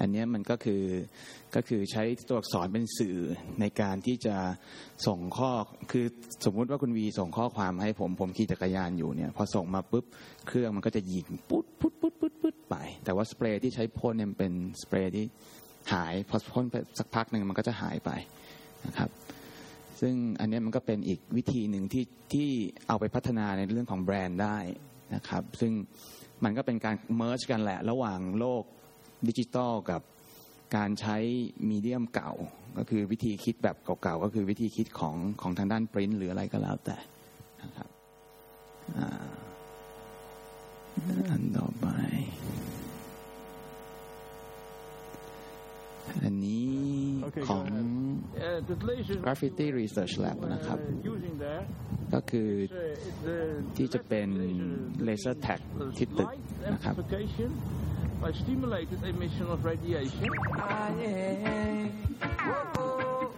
อันนี้มันก็คือก็คือใช้ตัวอักษรเป็นสื่อในการที่จะส่งข้อคือสมมุติว่าคุณวีส่งข้อความให้ผมผมขี่จักรยานอยู่เนี่ยพอส่งมาปุ๊บเครื่องมันก็จะยิงปุ๊ดปุ๊ดปุ๊ดปุ๊ดปุ๊ดไป แต่ว่าสเปรย์ที่ใช้พ่นเนี่ยเป็นสเปรย์ที่หายพอพ่นไปสักพักหนึ่งมันก็จะหายไปนะครับ ซึ่งอันนี้มันก็เป็นอีกวิธีหนึ่งที่ที่เอาไปพัฒนาในเรื่องของแบรนด์ได้นะครับ ซึ่งมันก็เป็นการ merge กันแหละ ระหว่างโลกดิจิตอลกับการใช้ medium เก่า ก็คือวิธีคิดแบบเก่าๆ ก็คือวิธีคิดของของทางด้านปริ้นหรืออะไรก็แล้วแต่นะครับอันต่อไป อันนี้ ของ Uh, the laser Graffiti Research Lab นะครับ uh, using there ก็คือ uh, the ที่จะเป็น laser tag ที่ตึก light นะครับ amplification by stimulated emission of radiation. Ah, yeah. Whoa, oh.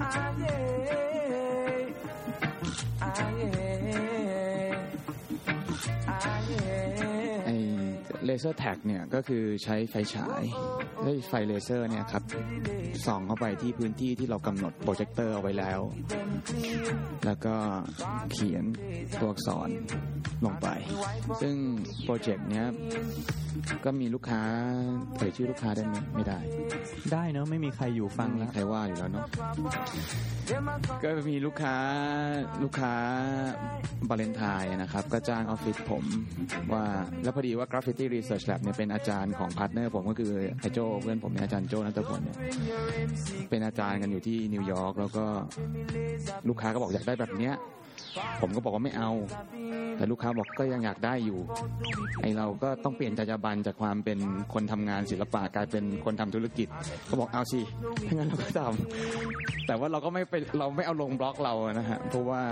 Ah, yeah. laser tag เนี่ยก็คือใช้ไฟฉายไอ้ไฟเลเซอร์เนี่ยครับส่องเข้าไปที่พื้นที่ที่เรากำหนดโปรเจคเตอร์เอาไว้แล้ว แล้วก็เขียนตัวอักษรลงไป ซึ่งโปรเจกต์เนี้ยก็มีลูกค้าเอ่ยชื่อลูกค้าได้ไหมไม่ได้ ได้เนอะไม่มีใครอยู่ฟังไม่มีแล้วใครว่าอยู่แล้วเนาะก็มีลูกค้าลูกค้าBallantine's นะครับ ก็จ้างออฟฟิศผมว่าแล้วพอดีว่า Graffiti Research Lab เนี่ยเป็นอาจารย์ของ partner ผมก็คือไอโจเพื่อนผมเนี่ยอาจารย์โจนัตพลเนี่ยเป็นอาจารย์กันอยู่ที่นิวยอร์กแล้วก็ลูกค้าก็บอกอยากได้แบบเนี้ย ผมก็บอกว่าไม่เอา แต่ลูกค้าบอกก็ยังอยากได้อยู่ ไอเราก็ต้องเปลี่ยนจรรยาบรรณจากความเป็นคนทำงานศิลปะกลายเป็นคนทำธุรกิจ ก็บอกเอาสิถ้างั้นเราก็ทำแต่ว่าเราก็ไม่ไปเราไม่เอาลงบล็อกเราอะนะฮะเพราะว่า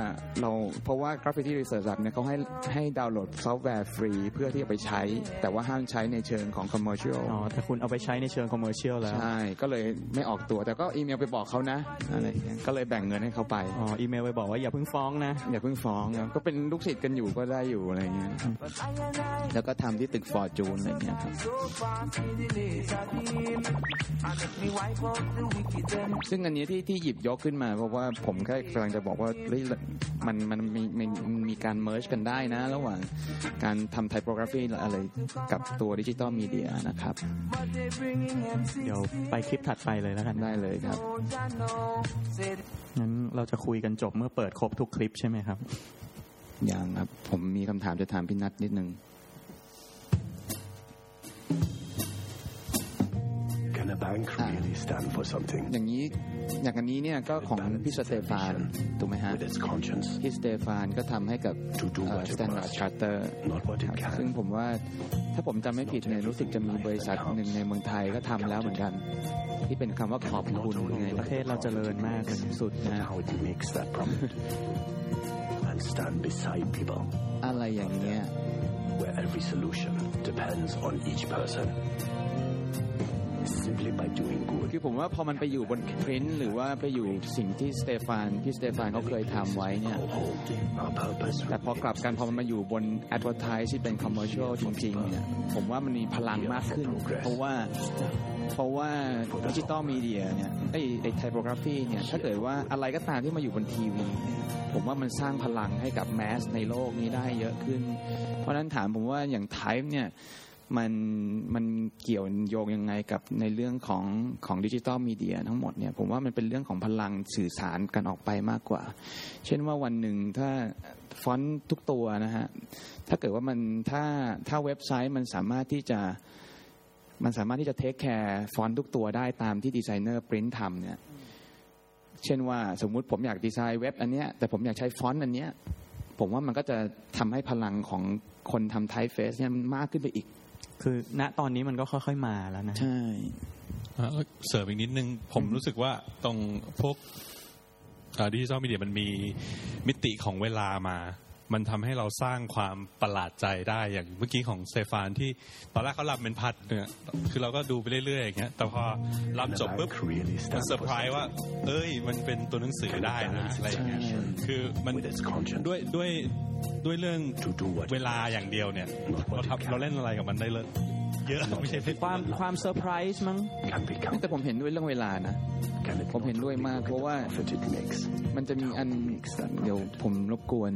เราเพราะว่า Graffiti Research Lab เนี่ยเขาให้ให้ดาวน์โหลดซอฟต์แวร์ฟรีเพื่อที่จะไปใช้ แต่ว่าห้ามใช้ในเชิงของ commercial อ๋อแต่คุณเอาไปใช้ในเชิง commercial แล้วใช่ก็เลยไม่ออกตัวแต่ก็อีเมลไปบอกเขานะอะไรอย่างเงี้ยก็เลยแบ่งเงินให้เขาไปอ๋ออีเมลไปบอกว่าอย่าเพิ่งฟ้องนะอย่าเพิ่งฟ้องครับก็เป็นลูกศิษย์กันอยู่ก็ได้อยู่อะไรเงี้ยครับแล้วก็ทำที่ตึกฟอร์จูนอะไรเงี้ยครับซึ่งอันนี้ที่ที่หยิบยกขึ้นมาเพราะว่าผมแค่กำลังจะบอกว่าเฮ้ยมันมันมีมันมันมีการ merge กันได้นะ ระหว่างการทำ typo ร graphy อะไรกับตัว digital media นะครับ เดี๋ยวไปคลิปถัดไปเลยแล้วกันได้เลยครับ งั้นเราจะคุยกันจบเมื่อเปิดครบทุกคลิปใช่ไหมครับอย่างครับ ผมมีคำถามจะถามพี่นัทนิดนึง อย่างนี้อย่างอันนี้เนี่ยก็ของพี่สเตฟานถูกไหมฮะ with its conscience? พี่สเตฟานก็ทำให้กับ To do what it Standard must, Charter not what it ครับซึ่ง can. ผมว่าถ้าผมจำไม่ผิดเนี่ยรู้สึกจะมีบริษัทหนึ่งในเมืองไทยก็ทำแล้วเหมือนกัน ที่เป็นคำว่าขอบคุณไงประเทศเราเจริญมากเลยสุดนะ How it makes that profit and stand beside people อะไรอย่างเงี้ย where every solution depends on each person. Simply by doing good, คือผมว่าพอมันไปอยู่บนพริ้นหรือว่าไปอยู่สิ่งที่สเตฟานพี่สเตฟานเขาเคยทำไว้เนี่ยแต่พอกลับกันพอมันมาอยู่บน advertise ที่เป็น commercial จริงๆเนี่ยผมว่ามันมีพลังมากขึ้น เพราะว่าเพราะว่าดิจิตอลมีเดียเนี่ยไอไอไทโปกราฟีเนี่ยถ้าเกิดว่าอะไรก็ตามที่มาอยู่บนทีวีผมว่ามันสร้างพลังให้กับแมสในโลกนี้ได้เยอะขึ้น เพราะนั้นถามผมว่าอย่างไทป์เนี่ย มันมันเกี่ยวโยงยังไงกับในเรื่องของของ digital media ทั้งหมดเนี่ยผมว่ามันเป็นเรื่องของพลังสื่อสารกันออกไปมากกว่า เช่นว่าวันหนึ่งถ้าฟอนต์ทุกตัวนะฮะถ้าเกิดว่ามันถ้าถ้าเว็บไซต์มันสามารถที่จะมันสามารถที่จะ take care ฟอนต์ทุกตัวได้ตามที่ designer print ทำเนี่ยเช่นว่าสมมุติผมอยากดีไซน์เว็บอันเนี้ยแต่ผมอยากใช้ฟอนต์อันเนี้ยผมว่ามันก็จะทำให้พลังของคนทำ typefaceเนี่ยมันมากขึ้นไปอีก คือณตอนนี้มันก็ค่อย ๆมาแล้วนะใช่อะเสริมอีกนิดนึง ผมรู้สึกว่าตรงพวก digital media มันมีมิติของเวลามา มันทำให้เราสร้างความประหลาดใจได้อย่างเมื่อกี้ของเซฟานที่ตอนแรกเขารำเป็นพัดเนี่ยคือเราก็ดูไปเรื่อยๆอย่างเงี้ยแต่พอรำจบปุ๊บมันเซอร์ไพรส์ว่า เอ้ย มันเป็นตัวหนังสือได้นะอะไรอย่างเงี้ยคือมันด้วยด้วยด้วยเรื่องเวลาอย่างเดียวเนี่ยเราทำเราเล่นอะไรกับมันได้เลย เยอะไม่ใช่เล่นความความเซอร์ไพรส์มั้ง can be แต่ counted. ผมเห็นด้วยเรื่องเวลานะ Can it ผมเห็นด้วยมากเพราะว่า profit it makes? มันจะมีอันเดี๋ยวผมรบกวน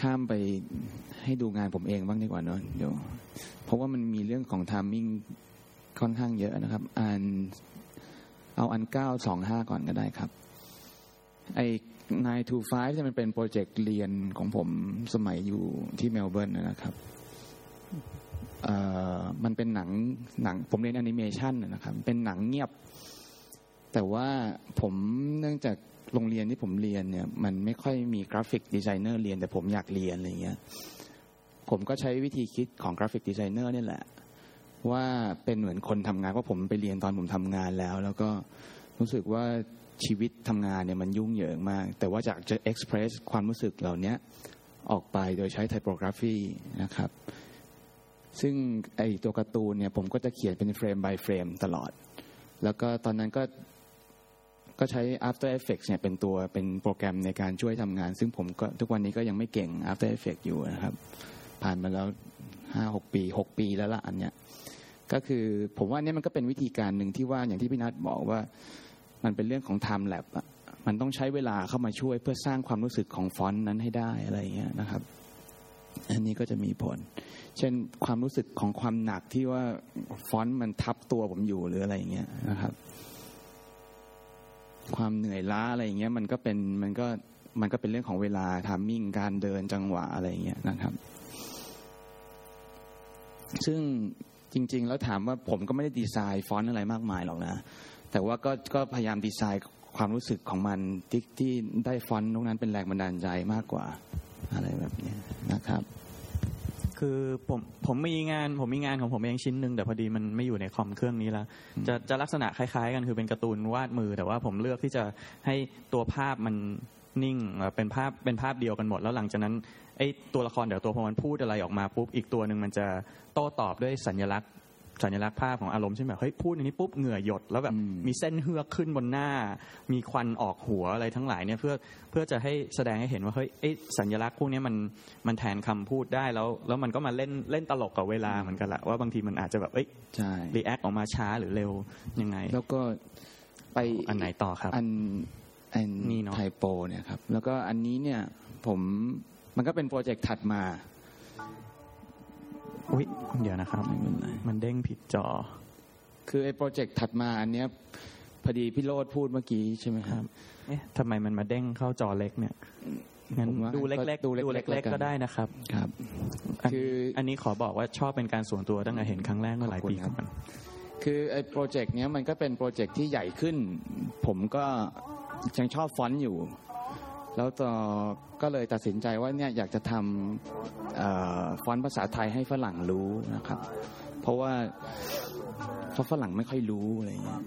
ข้ามไปให้ดูงานผมเองบ้างดีกว่าเนอะเดี๋ยวเพราะว่ามันมีเรื่องของทามมิ่งค่อนข้างเยอะนะครับอันเอาอันเก้าสองห้าก่อนก็ได้ครับ ไอ้ nine to five เนี่ยมันเป็นโปรเจกต์เรียนของผมสมัยอยู่ที่เมลเบิร์นนะครับเอ่อ มันเป็นหนังหนังผมเรียนแอนิเมชันนะครับ เป็นหนังเงียบ แต่ว่าผมเนื่องจากโรงเรียนที่ผมเรียนเนี่ยมันไม่ค่อยมี graphic designer เรียนแต่ผมอยากเรียนอะไรเงี้ยผมก็ใช้วิธีคิดของ graphic designer นี่แหละ ว่าเป็นเหมือนคนทำงานเพราะผมไปเรียนตอนผมทำงานแล้ว แล้วก็รู้สึกว่าชีวิตทำงานเนี่ยมันยุ่งเหยิงมาก แต่ว่าอยากจะ express ความรู้สึกเหล่านี้ออกไปโดยใช้ typography นะครับ ซึ่งไอตัวการ์ตูนเนี่ยผมก็จะเขียนเป็นเฟรม by เฟรมตลอด แล้วก็ตอนนั้นก็ก็ใช้ After Effects เนี่ยเป็นตัวเป็นโปรแกรมในการช่วยทำงาน ซึ่งผมก็ทุกวันนี้ก็ยังไม่เก่ง After Effects อยู่นะครับ ผ่านมาแล้วห้าหกปีหกปีแล้วละอันเนี้ยก็คือผมว่าเนี่ยมันก็เป็นวิธีการหนึ่งที่ว่าอย่างที่พี่นัทบอกว่ามันเป็นเรื่องของ time lap อะมันต้องใช้เวลาเข้ามาช่วยเพื่อสร้างความรู้สึกของฟอนต์นั้นให้ได้อะไรอย่างเงี้ยนะครับ อันนี้ก็จะมีผล เช่นความรู้สึกของความหนักที่ว่าฟอนต์มันทับตัวผมอยู่หรืออะไรอย่างเงี้ยนะครับ ความเหนื่อยล้าอะไรอย่างเงี้ย มันก็เป็นมันก็มันก็เป็นเรื่องของเวลา timing การเดินจังหวะอะไรอย่างเงี้ยนะครับ ซึ่งจริง ๆ แล้วถามว่าผมก็ไม่ได้ดีไซน์ฟอนต์อะไรมากมายหรอกนะ แต่ว่าก็ก็พยายามดีไซน์ความรู้สึกของมันที่ที่ได้ฟอนต์ตรงนั้นเป็นแรงบันดาลใจมากกว่า อะไรแบบเนี้ยนะครับ คือผมผมมีงานผมมีงานของผมเองชิ้นหนึ่งแต่พอดีมันไม่อยู่ในคอมเครื่องนี้แล้วจะจะลักษณะคล้าย ๆ กันคือเป็นการ์ตูนวาดมือ แต่ว่าผมเลือกที่จะให้ตัวภาพมันนิ่งเอ่อเป็นภาพเป็นภาพเดียวกันหมด แล้วหลังจากนั้นไอ้ตัวละครเดี๋ยวตัวพอมันพูดอะไรออกมาปุ๊บอีกตัวหนึ่งมันจะโต้ตอบด้วยสัญลักษณ์ สัญลักษณ์ภาพของอารมณ์เช่นแบบเฮ้ยพูดอย่างนี้ปุ๊บเหงื่อหยดแล้วแบบอืมมีเส้นเฮือกขึ้นบนหน้า มีควันออกหัวอะไรทั้งหลายเนี่ยเพื่อเพื่อจะให้แสดงให้เห็นว่าเฮ้ยไอ้สัญลักษณ์พวกเนี้ยมันมันแทนคำพูดได้แล้ว แล้วมันก็มาเล่นเล่นตลกกับเวลาเหมือนกันแหละว่าบางทีมันอาจจะแบบเอ้ยใช่ react ออกมาช้าหรือเร็วยังไง แล้วก็ไปอันไหนต่อครับ อันอันนี่เนอะไทโปเนี่ยครับแล้วก็อันนี้เนี่ยผมมันก็เป็นโปรเจกต์ถัดมา อุ้ยเดี๋ยวนะครับไม่เป็นไรมันเด้งผิดจอ คือไอ้โปรเจกต์ถัดมาอันเนี้ยพอดีพี่โรดพูดเมื่อกี้ใช่ไหมครับเอ๊ะทำไมมันมาเด้งเข้าจอเล็กเนี่ยงั้นผมว่าดูเล็กๆดูดูเล็กๆเล็กแล้วกันๆก็ได้นะครับครับอันคืออันนี้ขอบอกว่าชอบเป็นการส่วนตัวตั้งแต่เห็นครั้งแรกเมื่อหลายปีขอบคุณครัก่อบนคือไอ้โปรเจกต์เนี้ยมันก็เป็นโปรเจกต์ที่ใหญ่ขึ้น ผมก็ยังชอบฟอนต์อยู่ แล้วต่อก็เลยตัดสินใจว่าเนี่ยอยากจะทำฟอนต์ภาษาไทยให้ฝรั่งรู้นะครับ เพราะว่าเพราะฝรั่งไม่ค่อยรู้อะไรเงี้ย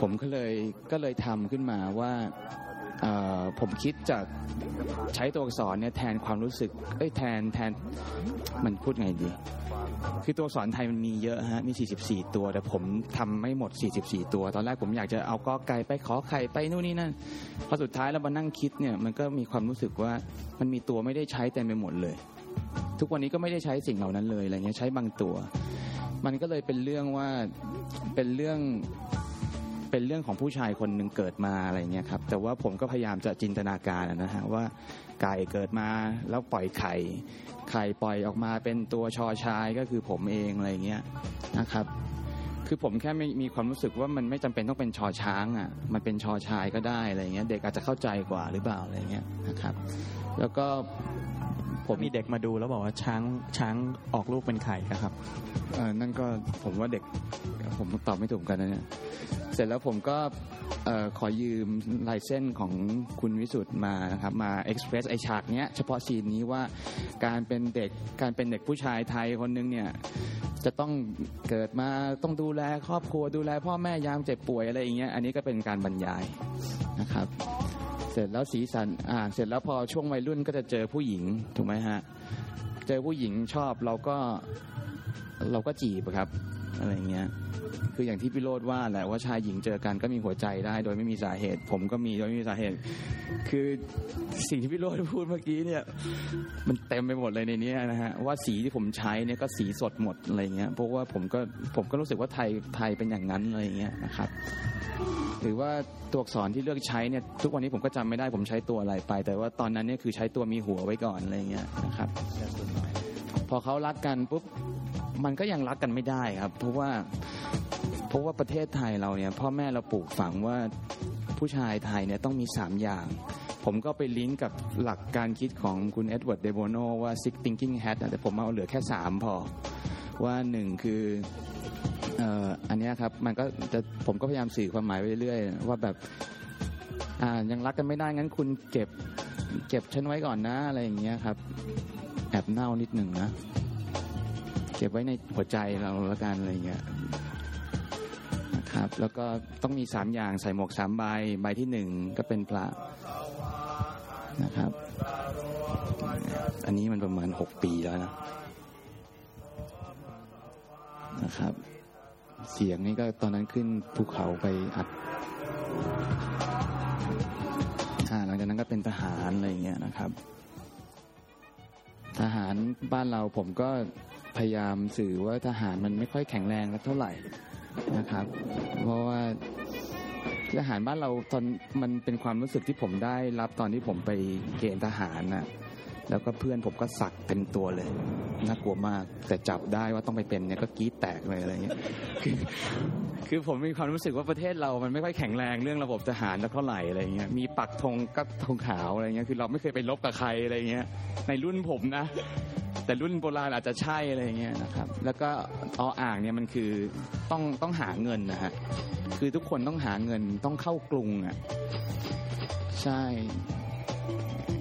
ผมก็เลยก็เลยทำขึ้นมาว่าผมคิดจะใช้ตัวอักษรเนี่ยแทนความรู้สึกเอ้ยแทนแทนมันพูดไงดี คือตัวสอักษรไทยมันมีเยอะฮะมี 44 ตัว แต่ผมทำไม่หมด 44 ตัว ตอนแรกผมอยากจะเอากอไก่ไปขอไข่ไปนู่นนี่นั่นพอสุดท้ายเรามานั่งคิดเนี่ยมันก็มีความรู้สึกว่ามันมีตัวไม่ได้ใช้เต็มไปหมดเลย ทุกวันนี้ก็ไม่ได้ใช้สิ่งเหล่านั้นเลยอะไรเงี้ยใช้บางตัว มันก็เลยเป็นเรื่องว่าเป็นเรื่องเป็นเรื่องของผู้ชายคนหนึ่งเกิดมาอะไรเงี้ยครับแต่ว่าผมก็พยายามจะจินตนาการนะฮะว่า ไก่เกิดมาแล้วปล่อยไข่ ไข่ปล่อยออกมาเป็นตัวชอชายก็คือผมเองอะไรเงี้ยนะครับ คือผมแค่ไม่มีความรู้สึกว่ามันไม่จำเป็นต้องเป็นชอช้างอะมันเป็นชอชายก็ได้อะไรเงี้ยเด็กอาจจะเข้าใจกว่าหรือเปล่าอะไรเงี้ยนะครับ แล้วก็ ผมมีเด็กมาดูแล้วบอกว่าช้างช้างออกลูกเป็นไข่นะครับเออนั่นก็ผมว่าเด็กผมตอบไม่ถูกกันนะเนี่ยเสร็จแล้วผมก็เอ่อขอยืมลายเส้นของคุณวิสุทธ์มานะครับมาเอ็กซ์เพรสไอฉากเนี้ยเฉพาะซีนนี้ว่าการเป็นเด็กการเป็นเด็กผู้ชายไทยคนนึงเนี่ยจะต้องเกิดมาต้องดูแลครอบครัวดูแลพ่อแม่ยามเจ็บป่วยอะไรอย่างเงี้ยอันนี้ก็เป็นการบรรยายนะครับ เสร็จแล้วสีสันอ่าเสร็จแล้วพอช่วงวัยรุ่นก็จะเจอผู้หญิงถูกไหมฮะ เจอผู้หญิงชอบเราก็ เราก็จีบครับอะไรเงี้ย คืออย่างที่พี่โรดว่าแหละว่าชายหญิงเจอกันก็มีหัวใจได้ โดยไม่มีสาเหตุ ผมก็มีโดยไม่มีสาเหตุ คือสิ่งที่พี่โรดพูดเมื่อกี้เนี่ย มันเต็มไปหมดเลยในนี้นะฮะว่าสีที่ผมใช้เนี่ยก็สีสดหมดอะไรเงี้ยเพราะว่าผมก็ผมก็รู้สึกว่าไทยไทยเป็นอย่างนั้นอะไรเงี้ยนะครับหรือว่าตัวอักษรที่เลือกใช้เนี่ยทุกวันนี้ผมก็จำไม่ได้ผมใช้ตัวอะไรไป แต่ว่าตอนนั้นเนี่ยคือใช้ตัวมีหัวไว้ก่อนอะไรเงี้ยนะครับพอเขารักกันปุ๊บ มันก็ยังรักกันไม่ได้ครับ เพราะว่าเพราะว่าประเทศไทยเราเนี่ยพ่อแม่เราปลูกฝังว่าผู้ชายไทยเนี่ยต้องมีสามอย่าง ผมก็ไปลิงก์กับหลักการคิดของคุณเอ็ดเวิร์ดเดโบโนว่า six thinking hat อะแต่ผมเอาเหลือแค่สามพอ ว่าหนึ่งคืออันนี้ครับมันก็จะผมก็พยายามสื่อความหมายไปเรื่อยๆว่าแบบอ่ายังรักกันไม่ได้งั้นคุณเก็บเก็บฉันไว้ก่อนนะอะไรอย่างเงี้ยครับ แอบเน่านิดหนึ่งนะ เก็บไว้ในหัวใจเราแล้วกันอะไรเงี้ยนะครับแล้วก็ต้องมีสามอย่างใส่หมวกสามใบใบที่หนึ่งก็เป็นพระนะครับ อันนี้มันประมาณหกปีแล้วนะนะครับ เสียงนี่ก็ตอนนั้นขึ้นภูเขาไปอัดหลังจากนั้นก็เป็นทหารอะไรเงี้ยนะครับ ทหารบ้านเราผมก็ พยายามสื่อว่าทหารมันไม่ค่อยแข็งแรงแล้วเท่าไหร่นะครับ เพราะว่าทหารบ้านเราตอนมันเป็นความรู้สึกที่ผมได้รับตอนที่ผมไปเกณฑ์ทหารน่ะ แล้วก็เพื่อนผมก็สักเต็มตัวเลยน่ากลัวมาก แต่จับได้ว่าต้องไปเป็นเนี่ยก็กรีดแตกเลยอะไรเงี้ยคือผมมีความรู้สึกว่าประเทศเรามันไม่ค่อยแข็งแรงเรื่องระบบทหารสักเท่าไหร่อะไรเงี้ยมีปักธงก็ธงขาวอะไรเงี้ยคือเราไม่เคยไปลบกับใครอะไรเงี้ย ในรุ่นผมนะ แต่รุ่นโบราณอาจจะใช่อะไรเงี้ยนะครับ แล้วก็ออ่างเนี่ยมันคือต้องต้องหาเงินนะฮะคือทุกคนต้องหาเงินต้องเข้ากรุงอะใช่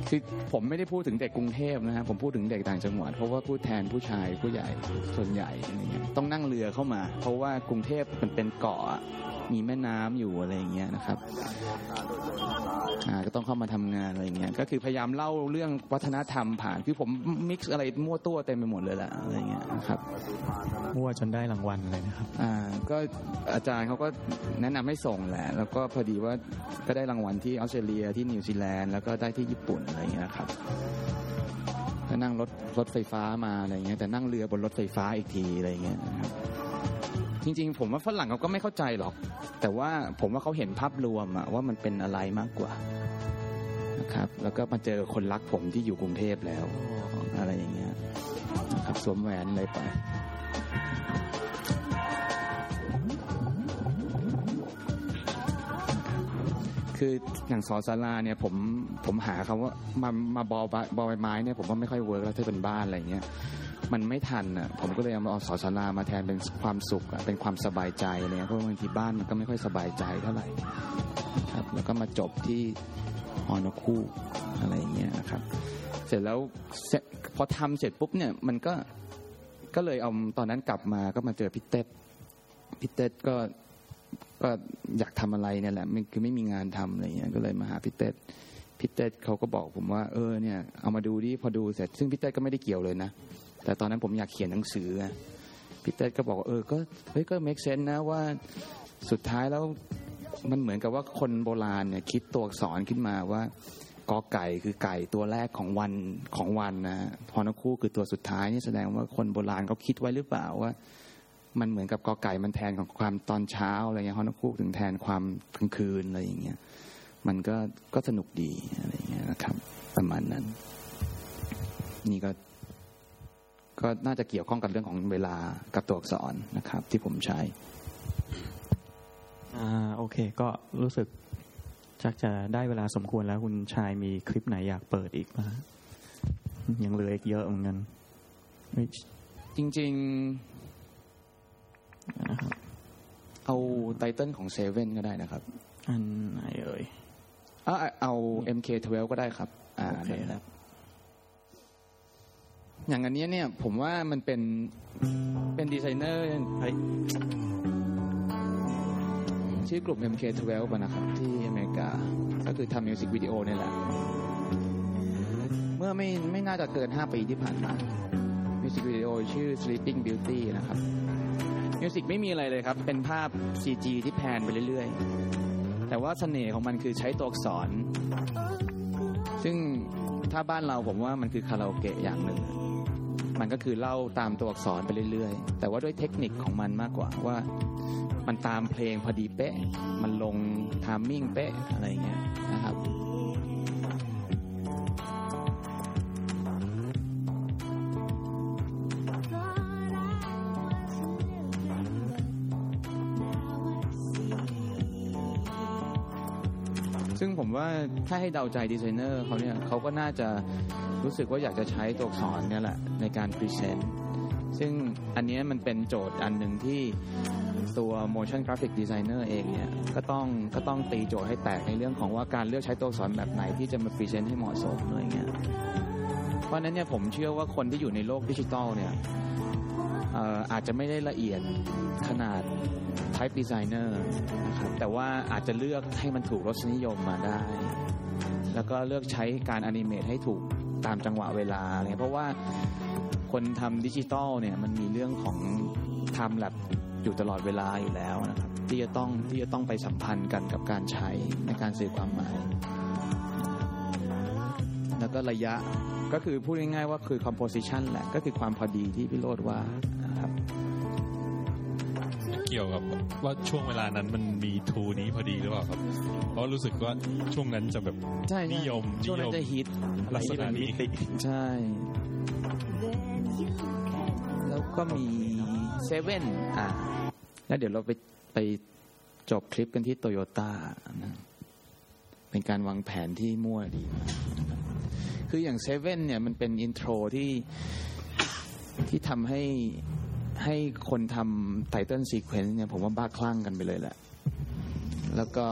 คือผมไม่ได้พูดถึงเด็กกรุงเทพนะฮะผมพูดถึงเด็กต่างจังหวัดเพราะว่าพูดแทนผู้ชายผู้ใหญ่ส่วนใหญ่อะไรเงี้ยต้องนั่งเรือเข้ามา เพราะว่ากรุงเทพมันเป็นเกาะ มีแม่น้ำอยู่อะไรอย่างเงี้ยนะครับอ่าก็ต้องเข้ามาทำงานอะไรอย่างเงี้ยก็คือพยายามเล่าเรื่องวัฒนธรรมผ่านคือผมมิกซ์อะไรมั่วตัวเต็มไปหมดเลยแหละอะไรเงี้ยนะครับมั่วจนได้รางวัลเลยนะครับอ่าก็อาจารย์เขาก็แนะนำให้ส่งแหละ แล้วก็พอดีว่าก็ได้รางวัลที่ออสเตรเลียที่นิวซีแลนด์แล้วก็ได้ที่ญี่ปุ่นอะไรอย่างเงี้ยครับก็นั่งรถรถไฟฟ้ามาอะไรเงี้ยแต่นั่งเรือบนรถไฟฟ้าอีกทีอะไรเงี้ยนะครับ จริงๆ ผมว่าฝรั่งเขาก็ไม่เข้าใจหรอก แต่ว่าผมว่าเขาเห็นภาพรวมอะว่ามันเป็นอะไรมากกว่านะครับแล้วก็มาเจอคนรักผมที่อยู่กรุงเทพแล้ว อะไรอย่างเงี้ยนะครับสวมแหวนอะไรไปคืออย่างสอสาราเนี่ยผมผมหาคำว่ามามาบอบอบอใบไม้เนี่ยผมว่าไม่ค่อยเวิร์กแล้วถ้าเป็นบ้านอะไรเงี้ย มันไม่ทันอะผมก็เลยเอามาเอาสอสารามาแทนเป็นความสุขอะเป็นความสบายใจอะไรเนี่ยเพราะบางทีบ้านมันก็ไม่ค่อยสบายใจเท่าไหร่ครับ แล้วก็มาจบที่ฮอนคู่อะไรอย่างเงี้ยนะครับ เสร็จแล้วพอทำเสร็จปุ๊บเนี่ยมันก็ก็เลยเอาตอนนั้นกลับมาก็มาเจอพี่เต้พี่เต้ก็ก็อยากทำอะไรเนี่ยแหละไม่คือไม่มีงานทำอะไรเงี้ยก็เลยมาหาพี่เต้ พี่เต้เขาก็บอกผมว่า เออเนี่ยเอามาดูดิพอดูเสร็จ ซึ่งพี่เต้ก็ไม่ได้เกี่ยวเลยนะ แต่ตอนนั้นผมอยากเขียนหนังสือพี่เต้ก็บอกว่าเออก็เฮ้ยก็ make sense นะว่าสุดท้ายแล้วมันเหมือนกับว่าคนโบราณเนี่ยคิดตัวอักษรขึ้นมาว่ากอไก่คือไก่ตัวแรกของวันของวันนะพอนคู่คือตัวสุดท้ายนี่แสดงว่าคนโบราณเขาคิดไว้หรือเปล่าว่า มันเหมือนกับกอไก่มันแทนของความตอนเช้าอะไรเงี้ยฮอนคูกถึงแทนความกลางคืนอะไรอย่างเงี้ย มันก็ก็สนุกดีอะไรเงี้ยนะครับ ประมาณนั้น นี่ก็ ก็น่าจะเกี่ยวข้องกับเรื่องของเวลากับตัวอักษรนะครับ ที่ผมใช้ อ่าโอเค ก็รู้สึกชักจะได้เวลาสมควรแล้วคุณชายมีคลิปไหนอยากเปิดอีกไหมฮะยังเหลืออีกเยอะเหมือนกันเฮ้ยจริงนะครับๆเอาไตเติลของเซเว่นก็ได้นะครับ อันไหนเอ่ย เอาเอา MK12 ก็ได้ครับ อ่าโอเคนั่นแหละอย่างอันเนี้ยเนี่ย ผมว่ามันเป็นเป็นดีไซเนอร์เฮ้ยชื่อกลุ่ม MK12 อะนะครับ ที่อเมริกา ก็คือทำมิวสิกวิดีโอนี่แหละ เมื่อไม่ไม่น่าจะเกิน 5 ปีที่ผ่านมามิวสิกวิดีโอชื่อ Sleeping Beauty นะครับมิวสิกไม่มีอะไรเลยครับ เป็นภาพ CG ที่ pan ไปเรื่อยๆ แต่ว่าเสน่ห์ของมันคือใช้ตัวอักษร ซึ่งถ้าบ้านเราผมว่ามันคือคาราโอเกะอย่างหนึ่ง มันก็คือเล่าตามตัวอักษรไปเรื่อยๆ แต่ว่าด้วยเทคนิคของมันมากกว่าว่ามันตามเพลงพอดีเป๊ะ มันลง timing เป๊ะอะไรอย่างเงี้ยนะครับ ซึ่งผมว่าถ้าให้เดาใจดีไซเนอร์เขาเนี่ยเขาก็น่าจะรู้สึกว่าอยากจะใช้ตัวอักษรเนี่ยแหละในการ presentซึ่งอันนี้มันเป็นโจทย์อันหนึ่งที่ตัว motion graphic designer เองเนี่ยก็ต้องก็ต้องตีโจทย์ให้แตกในเรื่องของว่าการเลือกใช้ตัวอักษรแบบไหนที่จะมา present ให้เหมาะสมอะไรเงี้ยเพราะฉะนั้นเนี่ยผมเชื่อว่าคนที่อยู่ในโลกดิจิตอลเนี่ย อาจจะไม่ได้ละเอียดขนาด type designer นะครับแต่ว่าอาจจะเลือกให้มันถูกรสนิยมมาได้ แล้วก็เลือกใช้การ animate ให้ถูกตามจังหวะเวลาอะไรเงี้ยเพราะว่าคนทำดิจิตอลเนี่ยมันมีเรื่องของทำแลบอยู่ตลอดเวลาอยู่แล้วนะครับที่จะต้องที่จะต้องไปสัมพันธ์กันกับการใช้ในการสื่อความหมาย แล้วก็ระยะก็คือพูดง่ายๆว่าคือ composition แหละก็คือความพอดีที่พี่โรดว่า กี่ยวกับว่าช่วงเวลานั้นมันมีทูนี้พอดีหรือเปล่าครับ เพราะรู้สึกว่าช่วงนั้นจะแบบใช่นิยมช่วงนั้นนิยมจะฮิตลักษณะนี้ใช่ แล้วก็มีเซเว่นอะแล้วเดี๋ยวเราไปไปจบคลิปกันที่โตโยต้านะเป็นการวางแผนที่มั่วดีมากนะครับคืออย่างเซเว่นเนี่ยมันเป็นอินโทรที่ที่ทำให้ ให้คนทำ title sequence เนี่ยผมว่าบ้าคลั่งกันไปเลยแหละ แล้วก็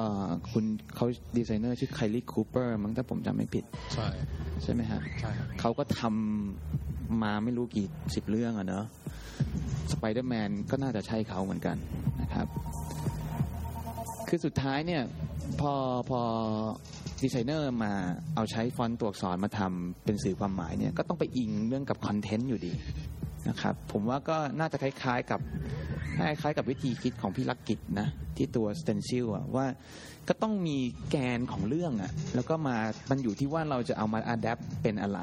คุณเขาดีไซเนอร์ชื่อ Kyle Cooper มั้งถ้าผมจำไม่ผิด ใช่ ใช่ไหมฮะใช่ครับเขาก็ทำมาไม่รู้กี่สิบเรื่องอะเนอะสไปเดอร์แมนก็น่าจะใช่เขาเหมือนกันนะครับ คือสุดท้ายเนี่ย พอพอดีไซเนอร์มาเอาใช้ฟอนต์ตัวอักษรมาทำเป็นสื่อความหมายเนี่ยก็ต้องไปอิงเรื่องกับ content อยู่ดี นะครับ ผมว่าก็น่าจะคล้ายๆกับคล้ายๆกับวิธีคิดของพี่ลักกิจนะที่ตัว stencil อะว่าก็ต้องมีแกนของเรื่องอะแล้วก็มามันอยู่ที่ว่าเราจะเอามา adapt เป็นอะไร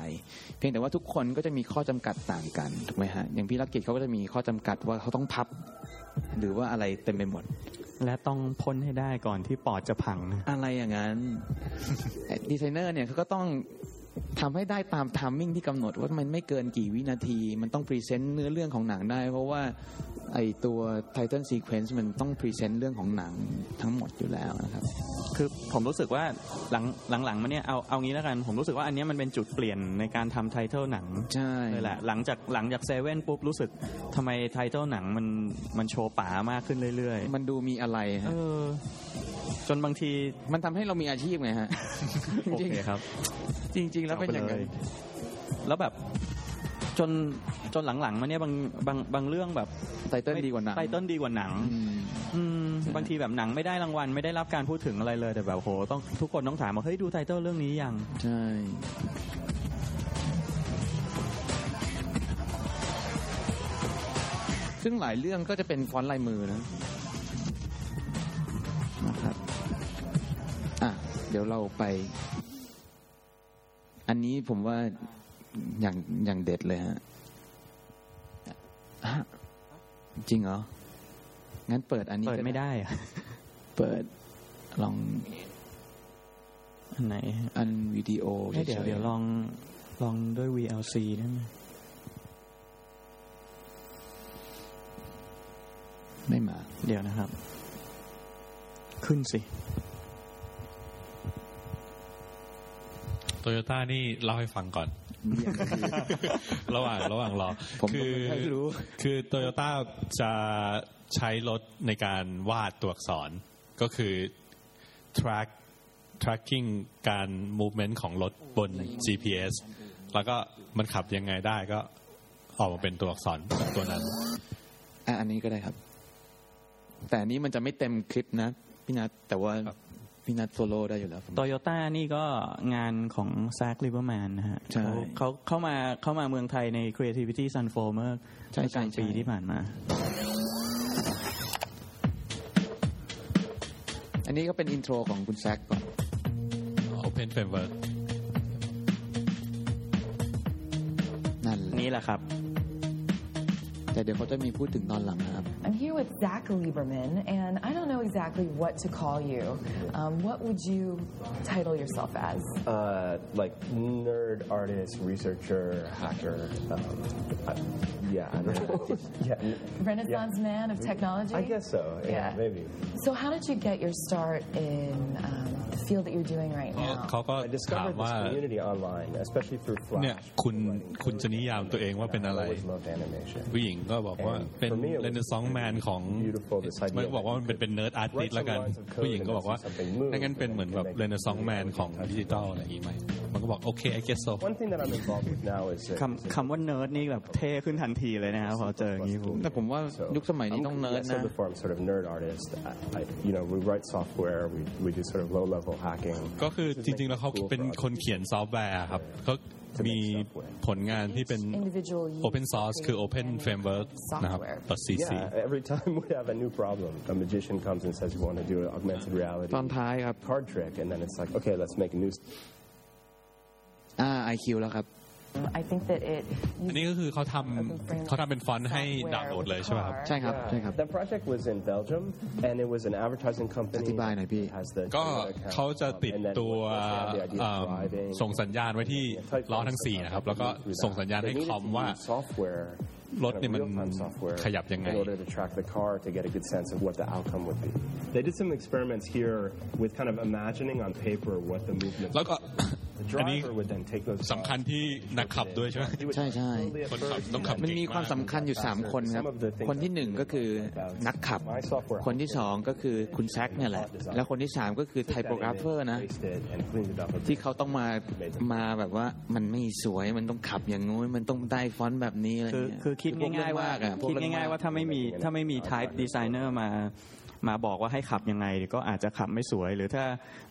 เพียงแต่ว่าทุกคนก็จะมีข้อจำกัดต่างกันถูกไหมฮะอย่างพี่ลักกิจเขาก็จะมีข้อจำกัดว่าเขาต้องพับ หรือว่าอะไรเต็มไปหมด และต้องพ่นให้ได้ก่อนที่ปอดจะพังนะอะไรอย่างนั้นดีไซเนอร์เนี่ยเขาก็ต้อง ทำให้ได้ตาม timing ที่กำหนดว่ามันไม่เกินกี่วินาที มันต้อง present เนื้อเรื่องของหนังได้ เพราะว่าไอตัว title sequence มันต้อง present เรื่องของหนังทั้งหมดอยู่แล้วนะครับคือผมรู้สึกว่าหลังหลังๆมาเนี่ยเอาเอางี้แล้วกัน ผมรู้สึกว่าอันเนี้ยมันเป็นจุดเปลี่ยนในการทำ title หนังใช่เลยแหละหลังจากหลังจากเซเว่นปุ๊บรู้สึกทำไม title หนังมันมันโชว์ป๋ามากขึ้นเรื่อยมันดูมีอะไรๆเอฮะอจนบางทีมันทำให้เรามีอาชีพไงฮะโอเคครับ จริงๆแล้วเป็นอย่างนั้นเอาไปเลยแล้วแบบจนจนหลังๆมาเนี่ยบางบางบางเรื่องแบบไตเติ้ลดีกว่าหนังไตเติ้ลดีกว่าหนังอืมอืมบางทีแบบหนังไม่ได้รางวัลไม่ได้รับการพูดถึงอะไรเลยแต่แบบโหต้องทุกคนต้องถามว่าเฮ้ยดูไทเติ้ลเรื่องนี้ยังใช่ซึ่งหลายเรื่องก็จะเป็นฟอนต์ลายมือนะนะครับ อะ เดี๋ยวเราไป อันนี้ผมว่าอย่างอย่างเด็ดเลยฮะฮะจริงเหรอ งั้นเปิดอันนี้เปิดก็ไม่ได้อะเปิดลองอันไหน อันวิดีโอเอ้ยเดี๋ยวฉๆเดี๋ยวลองลองด้วย VLC ได้ไหมไม่มา เดี๋ยวนะครับ ขึ้นสิ โตโยต้านี่เล่าให้ฟังก่อน ระหว่างระหว่างรอผมก็คือไม่รู้คือโตโยต้าจะใช้รถในการวาดตัวอักษร ก็คือ track tracking การ movement ของรถบน GPS แล้วก็มันขับยังไงได้ก็ออกมาเป็นตัวอักษรตัวนั้นอะอันนี้ก็ได้ครับ แต่อันนี้มันจะไม่เต็มคลิปนะพี่นัทแต่ว่า ครับพี่นัทโซโล่ได้อยู่แล้วผมโตโยต้านี่ก็งานของแซคลิเวอร์แมนนะฮะใช่เขาเขาเข้ามาเข้ามาเมืองไทยใน Creativity Sun f o เมื่อใช่เมื่อกลางใช่ปีใช่ที่ผ่านมา อันนี้ก็เป็นอินโทรของคุณแซคก่อน Open Framework นั่นแหละนี่แหละครับ แต่เดี๋ยวเขาจะมีพูดถึงตอนหลังนะครับ I'm here with Zach Lieberman, and I don't know exactly what to call you. Um, what would you title yourself as? Uh, like nerd, artist, researcher, hacker. Um, I, yeah, I don't know. [LAUGHS] yeah, Renaissance man of technology? I guess so. Yeah, Yeah. maybe. So, how did you get your start in um, the field that you're doing right เขา now? ก็ I ถาม discovered this ว่า community online, especially through เนี่ย Flash. คุณคุณจะนิยามตัวเองว่าเป็นอะไร I always loved animation. ผู้หญิงก็บอกว่า And เป็น for me, it was เรนเนซองแมนของ beautiful, this idea มันบอกว่ามันเป็นเป็นเนิร์ดอาร์ติสแล้วกัน Write some lines of code ผู้หญิงก็บอกว่า and then see something move ถ้างั้นเป็นเหมือนแบบ and make เรนเนซองแมนของดิจิตอลอะไรอย่างงี้ไหมมันก็บอกโอเค I guess so One thing that I'm involved with now is uh, คำคำว่าเนิร์ดนี่แบบเท่ขึ้นทันทีเลยนะครับพอเจออย่างนี้ผมแต่ผมว่า So, ยุคสมัยนี้ I'm- ต้องเนิร์ด I said นะ before, I'm sort of nerd artist. I, I, you know, we write software, we, we do sort of low level hacking. ก็คือจริงๆ แล้วเขาเป็นคนเขียนซอฟต์แวร์ครับเขามีผลงานที่เป็น Each individual user Open Source คือ creates Open their Framework นะครับ software. .cc Yeah, every time we have a new problem, a magician comes and says we want to do an augmented reality ตอนท้ายครับ card trick, and then it's like, okay, let's make a new อ่า IQ แล้วครับ I think that it อันนี้ก็คือเขาทำเขาทำเป็นฟอนต์ให้ดาวน์โหลดเลยใช่ไหมครับ ใช่ครับ ใช่ครับ That project was in Belgium, and it was an advertising company. อธิบายหน่อยพี่ that has the ก็ Twitter account, เขาจะติด and then ตัว once they have the idea of เอิ่ม driving, ส่งสัญญาณไว้ที่ล้อทั้งสี่นะครับ แล้วก็ส่งสัญญาณให้ They คอ needed ม to ว่า use software รถเนี่ยมัน real-time software ขยับยังไง in order to track the car to get a good sense of what the outcome would be. They did some experiments here with kind of imagining on paper what the movement แล้วก็ The อันนี้ driver would then take those สำคัญที่นักขับด้วยใช่ไหม He would ใช่ใช่ slowly at คนขับ first ต้องขับมันเก่งมีความมากสำคัญอยู่ 3 คนครับ คนที่หนึ่งก็คือนักขับ คนที่สองก็คือคุณแซคเนี่ยแหละ แล้วคนที่สามก็คือไทโปรกราฟเฟอร์นะ Traced it and cleaned it up a bit. ที่เขาต้องมามาแบบว่ามันไม่สวยมันต้องขับอย่างงู้นมันต้องได้ฟอนต์แบบนี้อะไรคือเงี้ยคือคิดง่ายๆว่าพกเรื่องมกอะพกคิดเรื่องง่ายมกๆว่าถ้าไม่มีถ้าไม่มี type designer มา มาบอกว่าให้ขับยังไงก็อาจจะขับไม่สวย หรือถ้า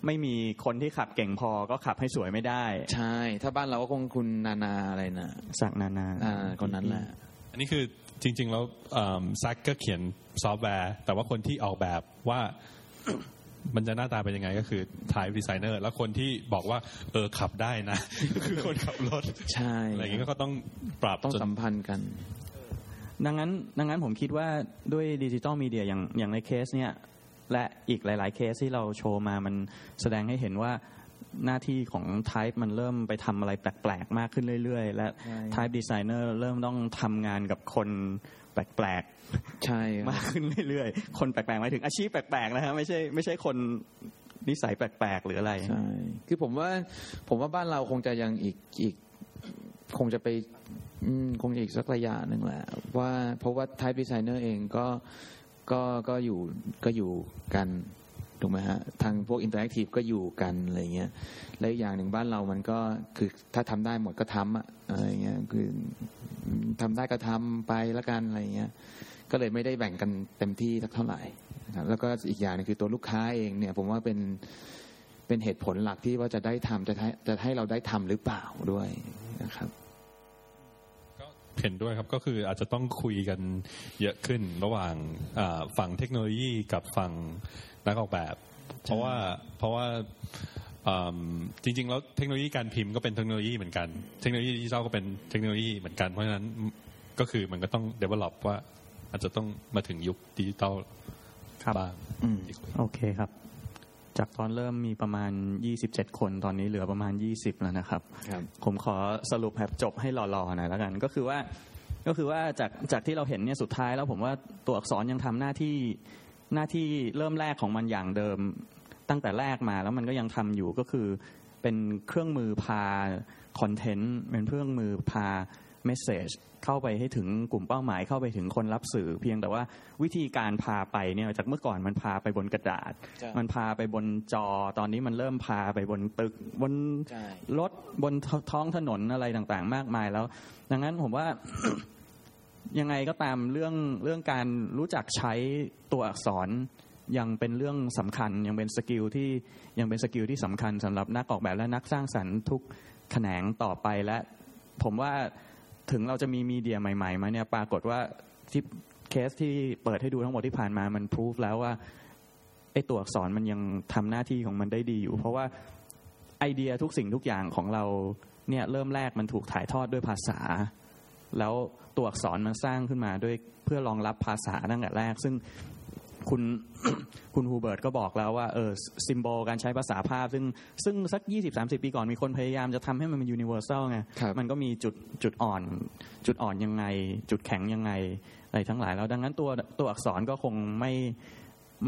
ไม่มีคนที่ขับเก่งพอก็ขับให้สวยไม่ได้ ใช่ ถ้าบ้านเราก็คงคุณนานาอะไรนะสักนานาอ่าคนนั้นแหละอันนี้คือจริง ๆ แล้วแซกก็เขียนซอฟต์แวร์ แต่ว่าคนที่ออกแบบว่ามันจะหน้าตาเป็นยังไงก็คือ type designer แล้วคนที่บอกว่า เออขับได้นะ คือคนขับรถ ใช่ อะไรอย่างงี้ก็ต้องปรับต้องจนสัมพันธ์กัน ดังนั้นดังนั้นผมคิดว่าด้วยดิจิตอลมีเดียอย่างอย่างในเคสเนี่ยและอีกหลาย ๆ เคสที่เราโชว์มามันแสดงให้เห็นว่าหน้าที่ของ Type มันเริ่มไปทำอะไรแปลก ๆ มากขึ้นเรื่อย ๆ และใช่ Type Designer เริ่มต้องทำงานกับคนแปลกใช่ๆครับมากขึ้นเรื่อย ๆ คนแปลกๆหมายถึงอาชีพแปลก ๆ นะฮะไม่ใช่ไม่ใช่คนนิสัยแปลก ๆ หรืออะไรใช่คือผมว่าผมว่าบ้านเราคงจะยังอีกอีกคงจะไป อืมคงจะอีกสักระยะหนึ่งแหละ ว่าเพราะว่า type designer เองก็ก็ก็อยู่ก็อยู่กันถูกไหมฮะทางพวก interactive ก็อยู่กันอะไรเงี้ยและอีกอย่างหนึ่งบ้านเรามันก็คือถ้าทำได้หมดก็ทำอะอะไรเงี้ยคือทำได้ก็ทำไปละกันอะไรเงี้ยก็เลยไม่ได้แบ่งกันเต็มที่สักเท่าไหร่แล้วก็อีกอย่างหนึงคือตัวลูกค้าเองเนี่ยผมว่าเป็นเป็นเหตุผลหลักที่ว่าจะได้ทำจะให้จะให้เราได้ทำหรือเปล่าด้วยนะครับ เห็นด้วยครับก็คืออาจจะต้องคุยกันเยอะขึ้นระหว่างอ่าฝั่งเทคโนโลยีกับฝั่งนักออกแบบ เพราะว่าเพราะว่าอืมจริงๆแล้วเทคโนโลยีการพิมพ์ก็เป็นเทคโนโลยีเหมือนกัน เทคโนโลยีดิจิทัลก็เป็นเทคโนโลยีเหมือนกันเพราะฉะนั้นก็คือมันก็ต้อง develop ว่าอาจจะต้องมาถึงยุคดิจิทัลครับบ้างอืมโอเคครับ จากตอนเริ่มมีประมาณ 27 คนตอนนี้เหลือประมาณ 20 แล้วนะครับครับผมขอสรุปแบบจบให้หล่อๆหน่อยแล้วกัน ก็คือว่าก็คือว่าจากจากที่เราเห็นเนี่ยสุดท้ายแล้วผมว่าตัวอักษรยังทำหน้าที่หน้าที่เริ่มแรกของมันอย่างเดิมตั้งแต่แรกมาแล้วมันก็ยังทำอยู่ก็คือเป็นเครื่องมือพาคอนเทนต์เป็นเครื่องมือพา เมสเซจเข้าไปให้ถึงกลุ่มเป้าหมายเข้าไปถึงคนรับสื่อ เพียงแต่ว่าวิธีการพาไปเนี่ยจากเมื่อก่อนมันพาไปบนกระดาษใช่มันพาไปบนจอตอนนี้มันเริ่มพาไปบนตึกบนใช่รถบนท้องถนนอะไรต่างๆ มากมายแล้ว ดังนั้นผมว่ายังไงก็ตามเรื่องเรื่องการรู้จักใช้ตัวอักษรยังเป็นเรื่องสำคัญยังเป็น skill ที่ยังเป็น skill ที่สำคัญสำหรับนักออกแบบและนักสร้างสรรค์ทุกแขนงต่อไปและ ผมว่า ถึงเราจะมีมีเดียใหม่ๆมาเนี่ยปรากฏว่าที่เคสที่เปิดให้ดูทั้งหมดที่ผ่านมามันพิสูจแล้วว่าไอ้ตัวอักษรมันยังทำหน้าที่ของมันได้ดีอยู่ เพราะว่าไอเดียทุกสิ่งทุกอย่างของเราเนี่ยเริ่มแรกมันถูกถ่ายทอดด้วยภาษา แล้วตัวอักษรมันสร้างขึ้นมาด้วยเพื่อรองรับภาษาตั้งแต่แรก ซึ่ง คุณคุณฮูเบิร์ตก็บอกแล้วว่าเออซิมโบลการใช้ภาษาภาพ ซึ่งซึ่งสัก 20-30 ปีก่อนมีคนพยายามจะทำให้มันเป็นยูนิเวอร์แซลไงครับมันก็มีจุดจุดอ่อน จุดอ่อนยังไง จุดแข็งยังไงอะไรทั้งหลายแล้วดังนั้นตัวตัวอักษรก็คงไม่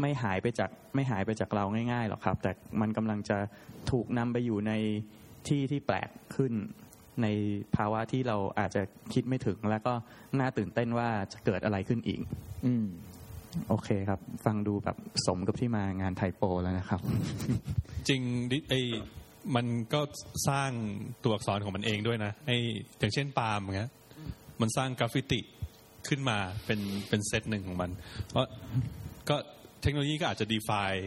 ไม่หายไปจากไม่หายไปจากเราง่ายๆหรอกครับ แต่มันกำลังจะถูกนำไปอยู่ในที่ที่แปลกขึ้นในภาวะที่เราอาจจะคิดไม่ถึง แล้วก็น่าตื่นเต้นว่าจะเกิดอะไรขึ้นอีก อืม โอเคครับ ฟังดูแบบสมกับที่มางานไทโปแล้วนะครับ จริงดิไอมันก็สร้างตัวอักษรของมันเองด้วยนะไออย่างเช่นปาล์มอย่างเงี้ยมันสร้างกราฟฟิติขึ้นมาเป็นเป็นเซตหนึ่งของมัน เพราะก็เทคโนโลยีก็อาจจะ define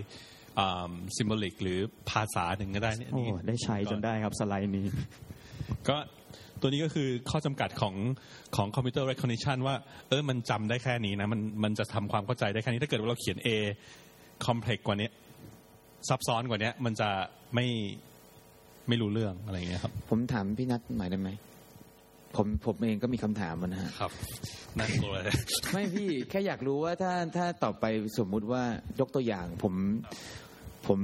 ซิมโบลิกหรือภาษาหนึ่งก็ได้เนี่ยโอ้นี่ได้ใช้จนได้ครับสไลด์นี้ ก็ ตัวนี้ก็คือข้อจำกัดของของคอมพิวเตอร์ recognition ว่า เออมันจำได้แค่นี้นะ มันมันจะทำความเข้าใจได้แค่นี้ ถ้าเกิดว่าเราเขียน A complex กว่านี้ซับซ้อนกว่านี้มันจะไม่ไม่รู้เรื่องอะไรอย่างเงี้ยครับ ผมถามพี่นัทหน่อยได้ไหมผมผมเองก็มีคำถามอะนะฮะครับน่ากลัวเลยไม่พี่แค่อยากรู้ว่าถ้าถ้าต่อไปสมมุติว่ายกตัวอย่าง ผมผม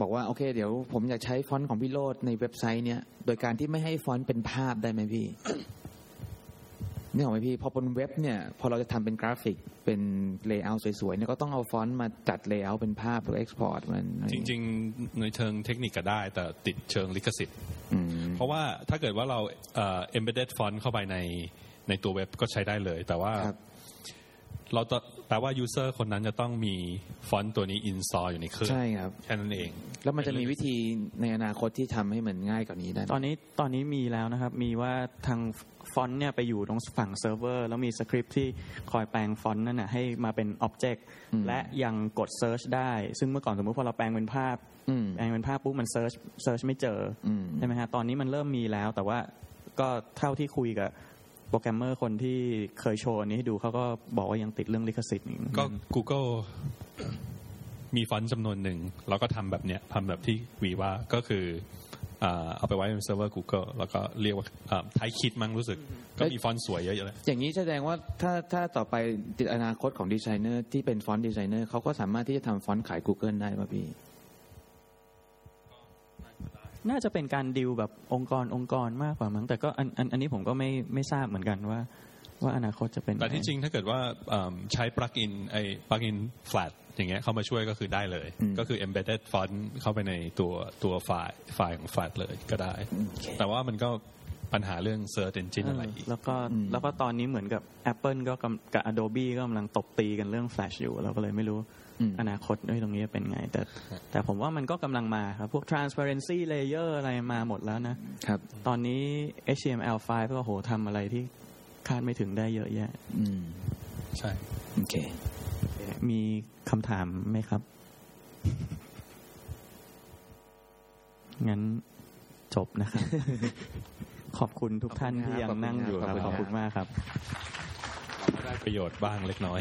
บอกว่าโอเค เดี๋ยวผมอยากใช้ฟอนต์ของพี่โรดในเว็บไซต์เนี้ยโดยการที่ไม่ให้ฟอนต์เป็นภาพได้ไหมพี่นึกออกไหมพี่พอบนเว็บเนี่ยพอเราจะทำเป็นกราฟิกเป็น layer สวยๆเนี่ยก็ต้องเอาฟอนต์มาจัด layer เป็นภาพหรือ export มันจริง ๆ ในเชิงเทคนิคก็ได้ แต่ติดเชิงลิขสิทธิ์อืมเพราะว่าถ้าเกิดว่าเราเอ่อ embedded font เข้าไปในในตัวเว็บก็ใช้ได้เลย แต่ว่าครับเราต้องแปลว่า user คนนั้นจะต้องมีฟอนต์ตัวนี้ install อยู่ในเครื่องใช่ครับ แค่นั้นเอง แล้วมันจะมีวิธีในอนาคตที่ทำให้มันง่ายกว่านี้ได้ไหมตอนนี้ตอนนี้มีแล้วนะครับ มีว่าทางฟอนต์เนี่ยไปอยู่ตรงฝั่งเซิร์ฟเวอร์ แล้วมีสคริปต์ที่คอยแปลงฟอนต์นั่นนะให้มาเป็น object อืมและยังกด search ได้ ซึ่งเมื่อก่อนสมมติพอเราแปลงเป็นภาพอืมแปลงเป็นภาพปุ๊บมัน search search ไม่เจอออืมใช่ไหมฮะตอนนี้มันเริ่มมีแล้วแต่ว่าก็เท่าที่คุยกับ โปรแกรมเมอร์คนที่เคยโชว์อันนี้ให้ดูเขาก็บอกว่ายังติดเรื่องลิขสิทธิ์อยู่ก็ Google มีฟอนต์จำนวนหนึ่งแล้วก็ทำแบบเนี้ยทำแบบที่วีว่าก็คืออ่าเอาไปไว้ในเซิร์ฟเวอร์ Google แล้วก็เรียกว่า Typekit มั้งรู้สึก ก็มีฟอนต์สวยเยอะๆเลยอย่างนี้แสดงว่าถ้าถ้าต่อไปอนาคตของดีไซเนอร์ที่เป็น font designer เขาก็สามารถที่จะทำฟอนต์ขาย Google ได้ป่ะพี่ น่าจะเป็นการดิวแบบองค์กรองค์กรมากกว่ามั้งแต่ก็อันอันอันนี้ผมก็ไม่ไม่ทราบเหมือนกันว่า ว่าอนาคตจะเป็นแต่ที่จริงถ้าเกิดว่าอ่าใช้ปลั๊กอินไอ้ปลั๊กอิน flat อย่างเงี้ยเข้ามาช่วยก็คือได้เลยอืมก็คือ embedded font เข้าไปในตัวตัวไฟล์ไฟล์ของ flat เลยก็ได้โอเคแต่ว่ามันก็ปัญหาเรื่อง search engine อะไรอีก แล้วก็อืมแล้วก็ตอนนี้เหมือนกับ Apple ก็กำกับ Adobe ก็กำลังตบตีกันเรื่อง Flash อยู่เราก็เลยไม่รู้ อืมอนาคตด้วยตรงนี้จะเป็นไง แต่ แต่ผมว่ามันก็กำลังมาครับ พวก transparency layer อะไรมาหมดแล้วนะครับ ตอนนี้ HTML5 ก็โหทำอะไรที่คาดไม่ถึงได้เยอะแยะ อืม ใช่ โอเค มีคำถามไหมครับ งั้นจบนะครับ ขอบคุณทุกท่านที่ยังนั่งอยู่ครับ ขอบคุณครับขอบคุณมากครับได้ประโยชน์บ้างเล็กน้อย